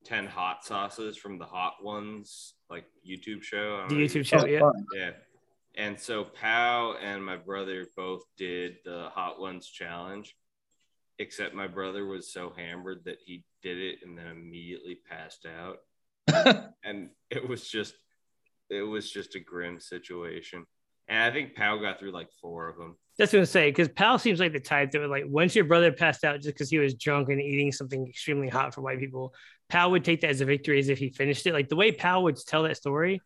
10 hot sauces from the hot ones like YouTube show. The YouTube show, yeah. yeah. And so Pow and my brother both did the Hot Ones challenge, except my brother was so hammered that he did it and then immediately passed out. and it was just, it was just a grim situation. And I think Pow got through like four of them. That's what I'm saying. Because Pal seems like the type that would like once your brother passed out just because he was drunk and eating something extremely hot for white people, Pal would take that as a victory as if he finished it. Like the way Pal would tell that story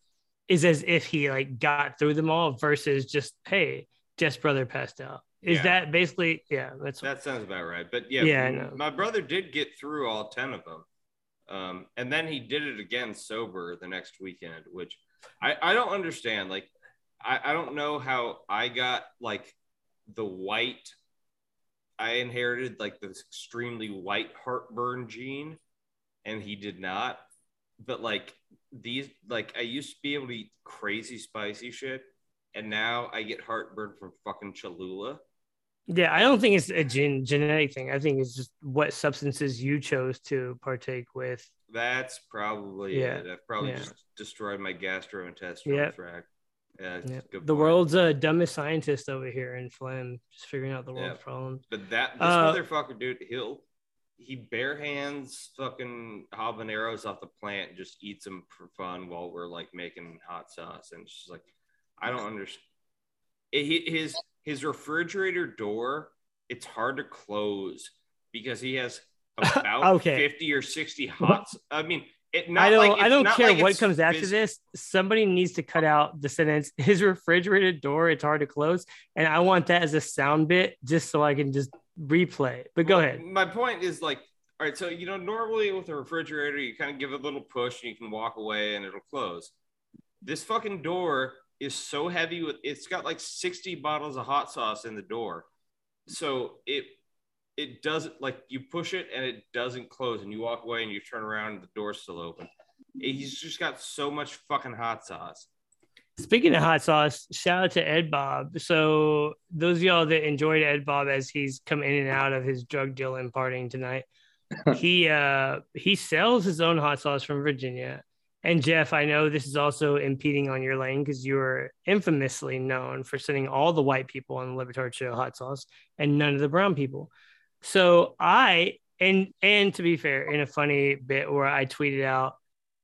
is as if he like got through them all versus just, hey, Jeff's brother passed out. Is Yeah. that basically yeah, that's That sounds about right. But yeah, Yeah, I m- know. my brother did get through all 10 of them. Um, and then he did it again sober the next weekend, which I, I don't understand. Like, I, I don't know how I got like the white. I inherited like this extremely white heartburn gene, and he did not. But like these, like I used to be able to eat crazy spicy shit, and now I get heartburn from fucking Cholula. Yeah, I don't think it's a gen- genetic thing. I think it's just what substances you chose to partake with. That's probably Yeah, it. I've probably yeah. just destroyed my gastrointestinal Yep. tract. Yeah, good The point. world's uh, dumbest scientist over here in Flem, just figuring out the world's Yeah. problems. But that this Uh, motherfucker, dude, he'll he bare hands fucking habaneros off the plant and just eats them for fun while we're like making hot sauce. And it's just like, I don't understand. His his refrigerator door, it's hard to close because he has about Okay. fifty or sixty hot. I mean, it. Not I don't. like- I don't care like what comes after this. Somebody needs to cut out the sentence. His refrigerator door. It's hard to close, and I want that as a sound bit, just so I can just replay. it. But go Well, ahead. My point is like, all right, so you know, normally with a refrigerator, you kind of give it a little push and you can walk away and it'll close. This fucking door is so heavy with it's got like 60 bottles of hot sauce in the door. So it it doesn't like you push it and it doesn't close and you walk away and you turn around and the door's still open. He's just got so much fucking hot sauce. Speaking of hot sauce, shout out to Ed Bob. So those of y'all that enjoyed Ed Bob as he's come in and out of his drug dealing partying tonight, he uh he sells his own hot sauce from Virginia. And Jeff, I know this is also impeding on your lane because you are infamously known for sending all the white people on the Le Batard Show hot sauce and none of the brown people. So I and and to be fair, in a funny bit where I tweeted out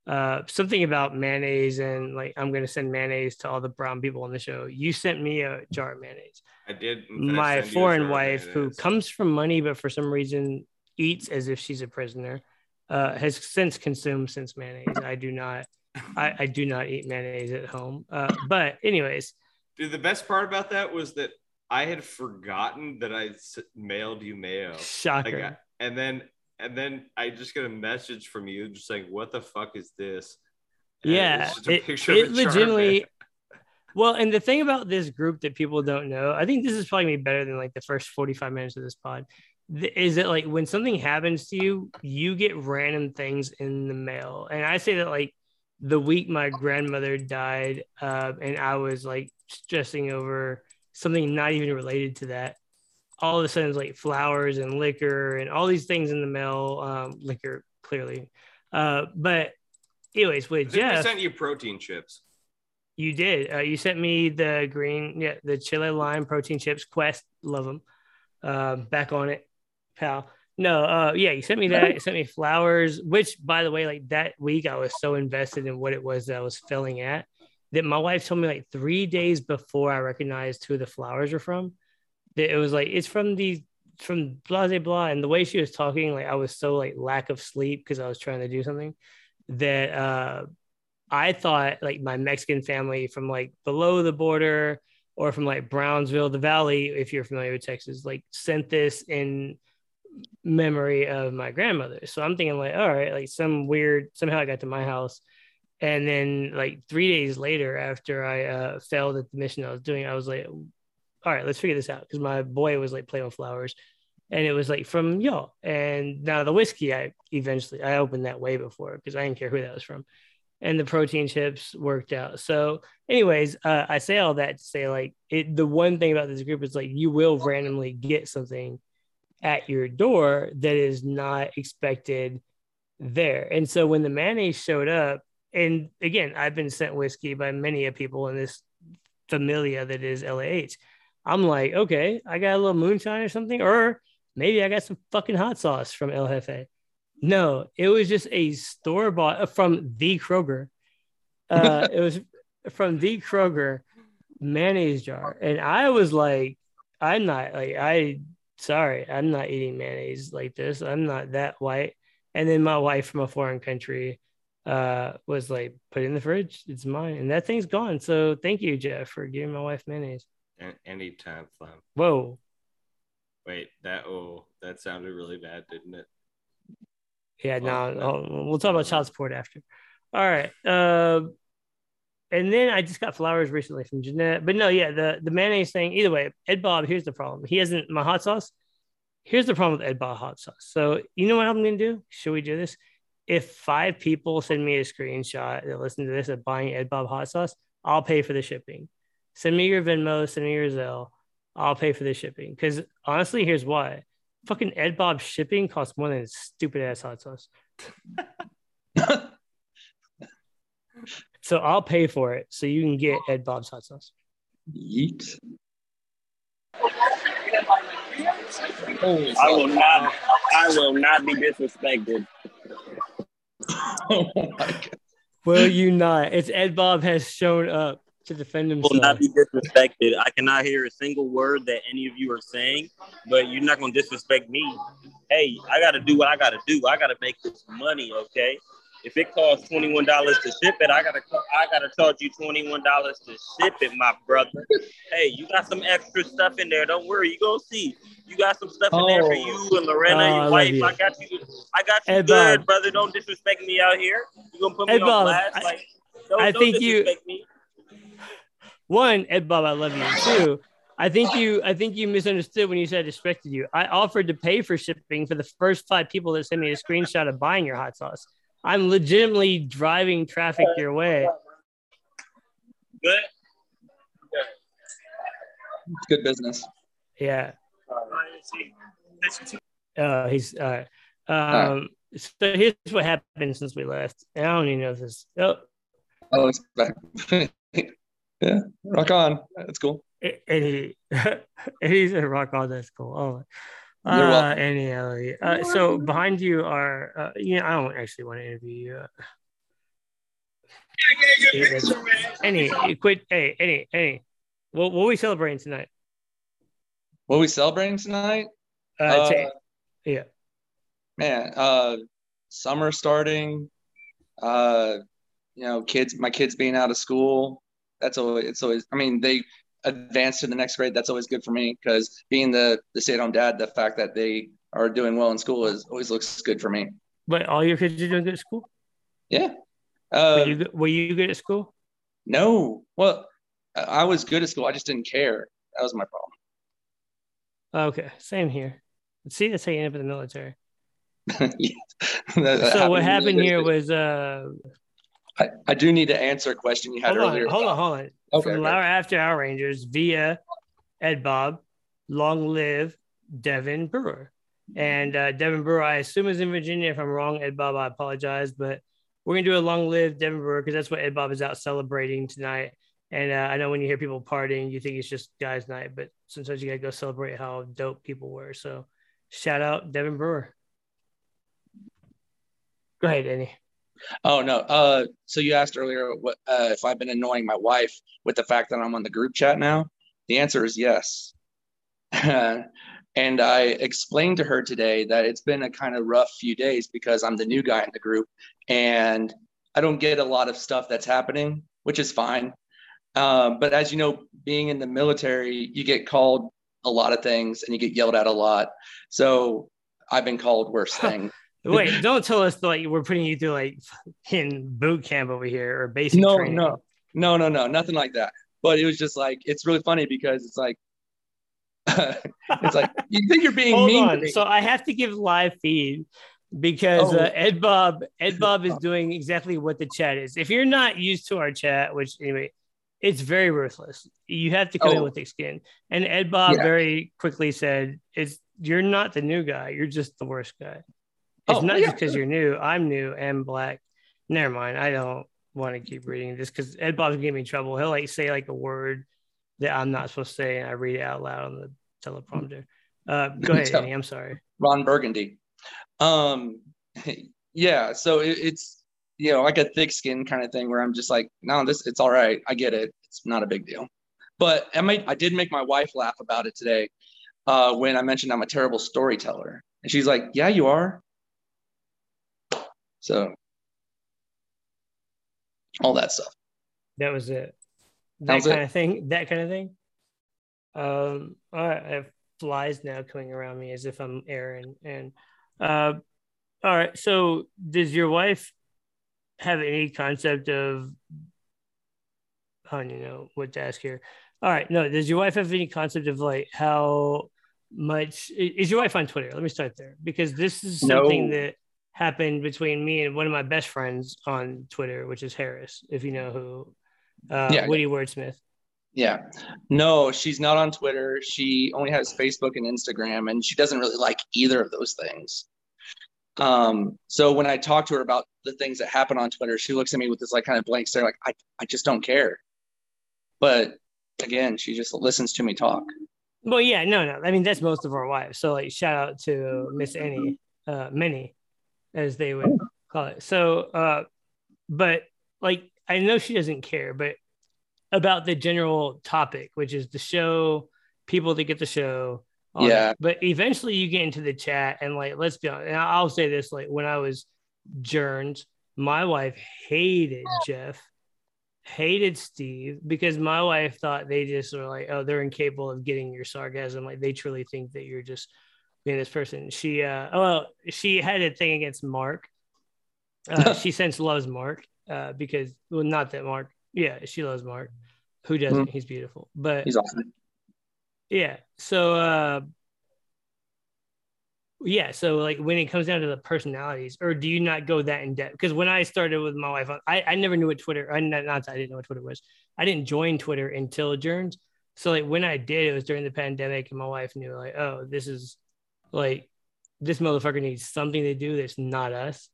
uh something about mayonnaise and like I'm gonna send mayonnaise to all the brown people on the show. You sent me a jar of mayonnaise. I did My foreign wife, who comes from money but for some reason eats as if she's a prisoner, uh, has since consumed since mayonnaise. I do not, I, I do not eat mayonnaise at home. Uh, but anyways, Dude, the best part about that was that I had forgotten that I mailed you mayo. I shocker. got, and then and then I just get a message from you just saying, "What the fuck is this?" And Yeah, it's just a it, picture it legitimately. Well, and the thing about this group that people don't know, I think this is probably gonna be better than like the first 45 minutes of this pod, is that like when something happens to you, you get random things in the mail. And I say that like the week my grandmother died, uh, and I was like stressing over something not even related to that. All of a sudden, it's like flowers and liquor and all these things in the mail. Um, liquor, clearly. Uh, but, anyways, I with Jeff, sent you protein chips. you did. Uh, you sent me the green, yeah, the chili lime protein chips. Quest, love them. Um, back on it, pal. No, uh, yeah, you sent me that. You sent me flowers, which, by the way, like that week, I was so invested in what it was that I was filling at that my wife told me like three days before I recognized who the flowers were from. That it was like it's from these from blah blah blah, and the way she was talking, like I was so like lack of sleep because I was trying to do something that uh I thought like my Mexican family from like below the border or from like Brownsville, the Valley, if you're familiar with Texas, like sent this in memory of my grandmother. So I'm thinking like, all right, like some weird somehow I got to my house. And then like three days later, after I uh, failed at the mission I was doing, I was like, all right, let's figure this out. Cause my boy was like playing with flowers and it was like from y'all. And now the whiskey, I eventually I opened that way before because I didn't care who that was from and the protein chips worked out. So, anyways, uh, I say all that to say like it. The one thing about this group is like you will randomly get something at your door that is not expected there. And so when the mayonnaise showed up, and again, I've been sent whiskey by many of people in this familia that is LAH. I'm like, okay, I got a little moonshine or something, or maybe I got some fucking hot sauce from El Jefe. No, it was just a store bought from the Kroger. Uh, it was from the Kroger mayonnaise jar, and I was like, I'm not like I. Sorry, I'm not eating mayonnaise like this. I'm not that white. And then my wife from a foreign country uh was like, put it in the fridge. It's mine, and that thing's gone. So thank you, Jeff, for giving my wife mayonnaise. Anytime, Flem. Whoa, Wait, that oh, that sounded really bad, didn't it? yeah. Well, no, no. no, we'll talk about child support after. All right. Uh, and then I just got flowers recently from Jeanette. But no, yeah, the the mayonnaise thing. Either way, Ed Bob. Here's the problem. He hasn't my hot sauce. Here's the problem with Ed Bob hot sauce. So you know what I'm gonna do? Should we do this? If five people send me a screenshot that listen to this of buying Ed Bob hot sauce, I'll pay for the shipping. Send me your Venmo, send me your Zelle. I'll pay for the shipping. Because honestly, here's why. Fucking Ed Bob shipping costs more than stupid ass hot sauce. so I'll pay for it so you can get Ed Bob's hot sauce. Yeet. I will not. I will not be disrespected. Oh my god. Will you not? It's Ed Bob has shown up to defend himself. will not be disrespected. I cannot hear a single word that any of you are saying, but you're not gonna disrespect me. Hey, I gotta do what I gotta do. I gotta make this money, okay? If it costs twenty one dollars to ship it, I gotta I gotta charge you twenty one dollars to ship it, my brother. hey, you got some extra stuff in there. Don't worry, you gonna see. You got some stuff in there for Oh. you and Lorena, Oh, I your love wife. you. I got you. I got you Ed good, Bob. brother. Don't disrespect me out here. You gonna put me Ed on Bob, blast? I- like, don't, I don't think you- me. One, Ed Bob, I love you. Two, I think you I think you misunderstood when you said I disrespected you. I offered to pay for shipping for the first five people that send me a screenshot of buying your hot sauce. I'm legitimately driving traffic your way. Good. It's good business. Yeah. Uh, he's all right. right. Um, so here's what happened since we left. I don't even know if this. Oh, Oh, it's back. yeah, rock on. That's cool. and he, and he said, "Rock on, that's cool." Oh, You're uh, welcome. any Ellie. Uh, so behind you are, uh, you know, I don't actually want to interview you. Uh, yeah, that's- any, you quit. Hey, any, any. What, what are we celebrating tonight? What are we celebrating tonight? Uh, Uh, ta- yeah. man, uh, summer starting. Uh, you know, kids, my kids being out of school. That's always. It's always. I mean, they advance to the next grade. That's always good for me because being the the stay at home dad, the fact that they are doing well in school is always looks good for me. But all your kids are doing good at school. Yeah. Were Uh, you, good- were you good at school? no. Well, I was good at school. I just didn't care. That was my problem. Okay, same here. Let's see, that's how you end up in the military. Yeah. So what happened here was uh I, I do need to answer a question you had hold on, earlier. hold on, hold on. Okay, From okay. our After Hour Rangers via Ed Bob, long live Devin Brewer. And uh, Devin Brewer, I assume is in Virginia. If I'm wrong, Ed Bob, I apologize. But we're gonna do a long live Devin Brewer because that's what Ed Bob is out celebrating tonight. And uh, I know when you hear people partying, you think it's just guys' night, but sometimes you gotta go celebrate how dope people were. So shout out Devin Brewer. Go ahead, Annie. Oh no. Uh, so you asked earlier what uh, if I've been annoying my wife with the fact that I'm on the group chat now. The answer is yes. and I explained to her today that it's been a kind of rough few days because I'm the new guy in the group and I don't get a lot of stuff that's happening, which is fine. Um, but as you know, being in the military, you get called a lot of things and you get yelled at a lot. So I've been called worse things. Wait, don't tell us like we're putting you through like in boot camp over here or basic no, training. no, no, no, no, nothing like that. But it was just like it's really funny because it's like it's like you think you're being Hold mean me. So I have to give live feed because Oh. uh, Ed Bob Ed Bob is doing exactly what the chat is. If you're not used to our chat, which anyway, it's very ruthless. You have to come in Oh. with thick skin. And Ed Bob Yeah. very quickly said, "It's you're not the new guy. You're just the worst guy. It's Oh, not yeah. just because you're new. I'm new and black. Never mind. I don't want to keep reading this because Ed Bob's gonna me trouble. He'll like say like a word that I'm not supposed to say, and I read it out loud on the teleprompter. Uh, go ahead, Annie. I'm sorry. Ron Burgundy. Um, yeah. So it, it's you know like a thick skin kind of thing where I'm just like, no, this it's all right. I get it. It's not a big deal. But I made I did make my wife laugh about it today uh, when I mentioned I'm a terrible storyteller, and she's like, yeah, you are. So all that stuff. That was it. That That was it. kind of thing. That kind of thing. Um, all right, I have flies now coming around me as if I'm Aaron. And uh, all right, so does your wife have any concept of on you know what to ask here. All right, no. Does your wife have any concept of like how much is your wife on Twitter? Let me start there because this is something No. that happened between me and one of my best friends on Twitter, which is Harris, if you know who, uh, Yeah. Woody Wordsmith. Yeah. No, she's not on Twitter. She only has Facebook and Instagram, and she doesn't really like either of those things. Um, so when I talk to her about the things that happen on Twitter, she looks at me with this like kind of blank stare, like I, I just don't care. But again, she just listens to me talk. Well, yeah, no, no. I mean, that's most of our wives. So, like, shout out to Miss Annie, uh, Minnie, as they would call it. So, uh, but like, I know she doesn't care, but about the general topic, which is the show, people that get the show. Yeah. that. But eventually, you get into the chat, and like, let's be honest. And I'll say this: like, when I was journed, my wife hated Jeff hated Steve because my wife thought they just were like, oh, they're incapable of getting your sarcasm. Like they truly think that you're just this person. She, uh, oh, well, she had a thing against Mark. Uh, she since loves Mark uh, because, well, not that Mark, yeah, she loves Mark. Who doesn't? He's beautiful. But He's awesome. yeah. So, uh, yeah. So, like, when it comes down to the personalities, or do you not go that in depth? Because when I started with my wife, I, I never knew what Twitter. I not, not I didn't know what Twitter was. I didn't join Twitter until Adjourns. So, like, when I did, it was during the pandemic, and my wife knew, like, oh, this is like this motherfucker needs something to do that's not us.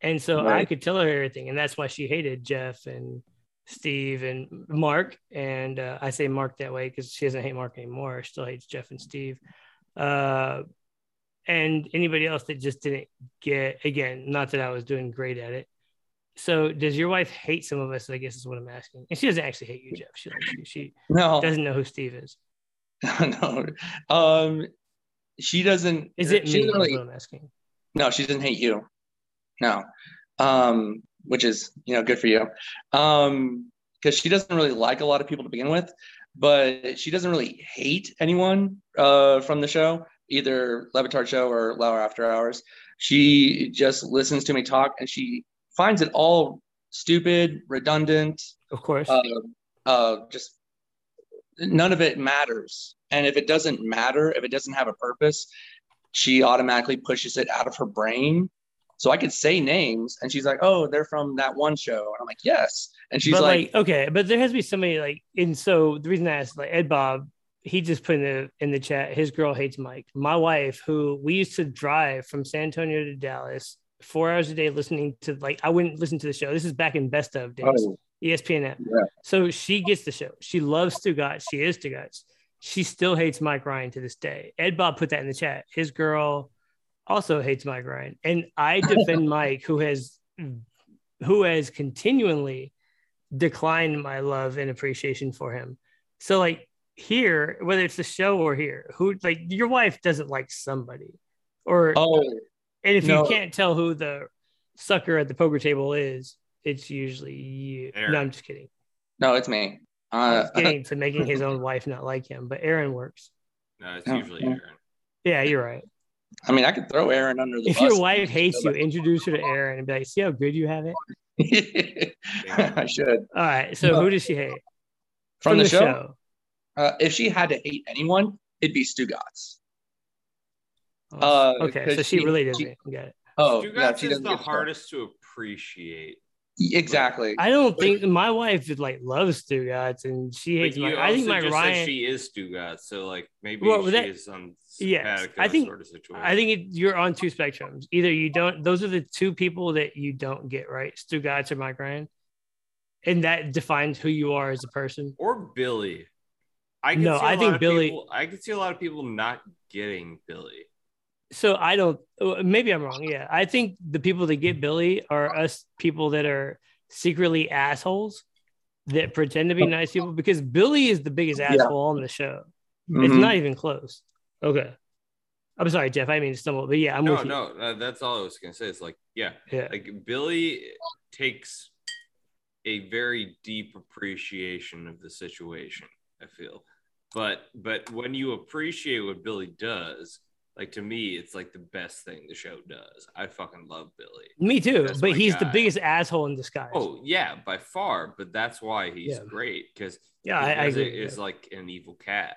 And so I could tell her everything, and that's why she hated Jeff and Steve and Mark. And uh, I say Mark that way because she doesn't hate Mark anymore. She still hates Jeff and Steve. Uh, and anybody else that just didn't get, again, not that I was doing great at it. So does your wife hate some of us? I guess is what I'm asking. And she doesn't actually hate you, Jeff. She likes you. She No, doesn't know who Steve is. no. Um, she doesn't. Is it she me? doesn't really- I'm asking. No, she doesn't hate you. No. Um, which is, you know, good for you. Um, because she doesn't really like a lot of people to begin with, but she doesn't really hate anyone uh from the show, either Le Batard show or Lauer After Hours. She just listens to me talk and she finds it all stupid, redundant, Of course. uh, uh, just none of it matters. And if it doesn't matter, if it doesn't have a purpose, she automatically pushes it out of her brain. So I could say names, and she's like, "Oh, they're from that one show," and I'm like, "Yes," and she's but like, like, okay, but there has to be somebody like, and so the reason I asked, like Ed Bob, he just put in the in the chat, his girl hates Mike. My wife, who we used to drive from San Antonio to Dallas, four hours a day listening to like I wouldn't listen to the show. This is back in best of days. "Oh, ESPN app. Yeah. So she gets the show. She loves Stugatz. She is Stugatz. She still hates Mike Ryan to this day. Ed Bob put that in the chat. His girl also hates Mike Ryan. And I defend Mike, who has who has continually declined my love and appreciation for him. So like here, whether it's the show or here, who like your wife doesn't like somebody. Or oh, and if no. you can't tell who the sucker at the poker table is, it's usually you. Aaron. No, I'm just kidding. no, it's me." I Uh, was getting to making his own wife not like him, but Aaron works. No, it's Oh, usually yeah. Aaron. Yeah, you're right. I mean, I could throw Aaron under the If bus. your wife hates you, introduce her to Aaron and be like, "See how good you have it." I should. All right. So No. who does she hate From, the, show, Uh, if she had to hate anyone, it'd be Stugatz. Uh, okay, so she she- really doesn't. she- Got it. Oh, Stugatz yeah, she is the hardest to appreciate. Exactly. I don't think my wife like loves Stugatz and she hates you Mike. I think Mike just Ryan. said she is Stugatz, so like maybe Well, she that- is on. Yes, I think- sort of situation. I think it, you're on two spectrums. Either you don't; those are the two people that you don't get right: Stugatz or Mike Ryan, and that defines who you are as a person. or Billy. I can No, see a I lot think of Billy- People, I can see a lot of people not getting Billy. So I don't. uh, Maybe I'm wrong. Yeah, I think the people that get Billy are us people that are secretly assholes that pretend to be nice people because Billy is the biggest Yeah. asshole on the show. It's Mhm. not even close. Okay. I'm sorry, Jeff. I mean to stumble, but yeah, I'm no, with you. no, uh, that's all I was gonna say. It's like, yeah, Yeah. like Billy takes a very deep appreciation of the situation. I feel, but but when you appreciate what Billy does, Like to me, it's like the best thing the show does. I fucking love Billy. Me too, That's but my he's the biggest asshole in disguise. Oh yeah, by far. But that's why he's Yeah. great because yeah, I, I agree. Is like an evil cat.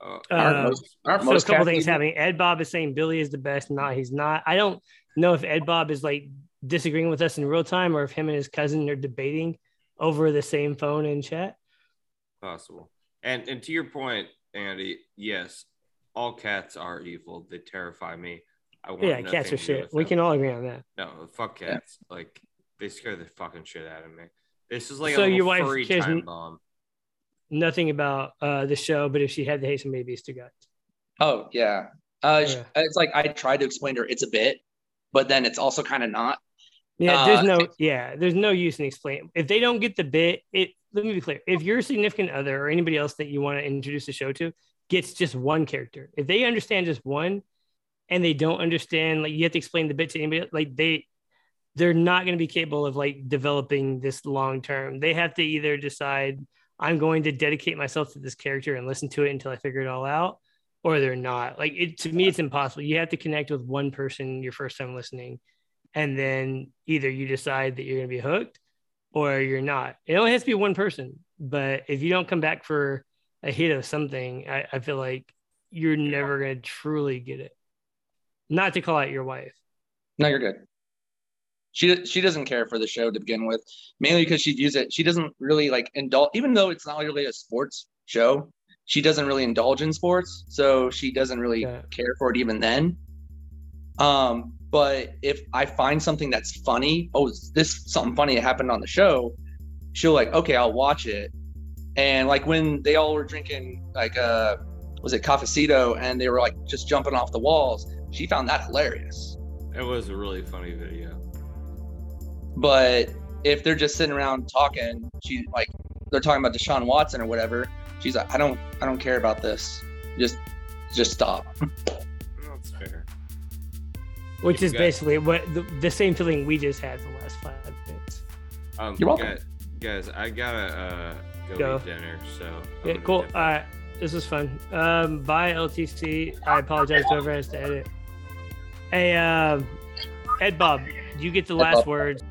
Uh, Our Uh, most- our so a couple things people- happening. Ed Bob is saying Billy is the best. Nah, he's not. I don't know if Ed Bob is like disagreeing with us in real time or if him and his cousin are debating over the same phone in chat. possible. And and to your point, Andy, yes, all cats are evil. They terrify me. I want Yeah, cats are shit. We can all agree on that. No, fuck cats. Like they scare the fucking shit out of me. This is like So a your little wife furry cares time n- bomb. Nothing about uh, the show, but if she had to hate somebody, it'd be guys. Oh yeah. Uh, Yeah. It's like I tried to explain to her it's a bit, but then it's also kind of not. Yeah, there's Uh, no yeah, there's no use in explaining. If they don't get the bit, it let me be clear. If your significant other or anybody else that you want to introduce the show to gets just one character, if they understand just one and they don't understand, like you have to explain the bit to anybody, like they they're not going to be capable of like developing this long term. They have to either decide I'm going to dedicate myself to this character and listen to it until I figure it all out, or they're not. Like it to me, it's impossible. You have to connect with one person your first time listening, and then either you decide that you're going to be hooked or you're not. It only has to be one person. But if you don't come back for a hit of something, I, I feel like you're never going to truly get it. Not to call out your wife. No, you're good. She she doesn't care for the show to begin with, mainly because she views it. She doesn't really like indulge, even though it's not really a sports show. She doesn't really indulge in sports, so she doesn't really Yeah. care for it even then. Um, but if I find something that's funny, oh, this something funny that happened on the show, she'll like, okay, I'll watch it. And like when they all were drinking, like, uh, was it cafecito, and they were like just jumping off the walls, she found that hilarious. It was a really funny video. But if they're just sitting around talking, she like they're talking about Deshaun Watson or whatever. She's like, I don't, I don't care about this. Just, just stop. That's fair. Which is got- basically what the, the same feeling we just had the last five minutes. Um, You're welcome. Guys, guys I gotta uh, go, Go. eat dinner. So Yeah, cool. dip All out. right. This was fun. Um, bye, LTC. I apologize to whoever has to edit. Hey, um, Ed Bob, you get the Ed last Bob. words.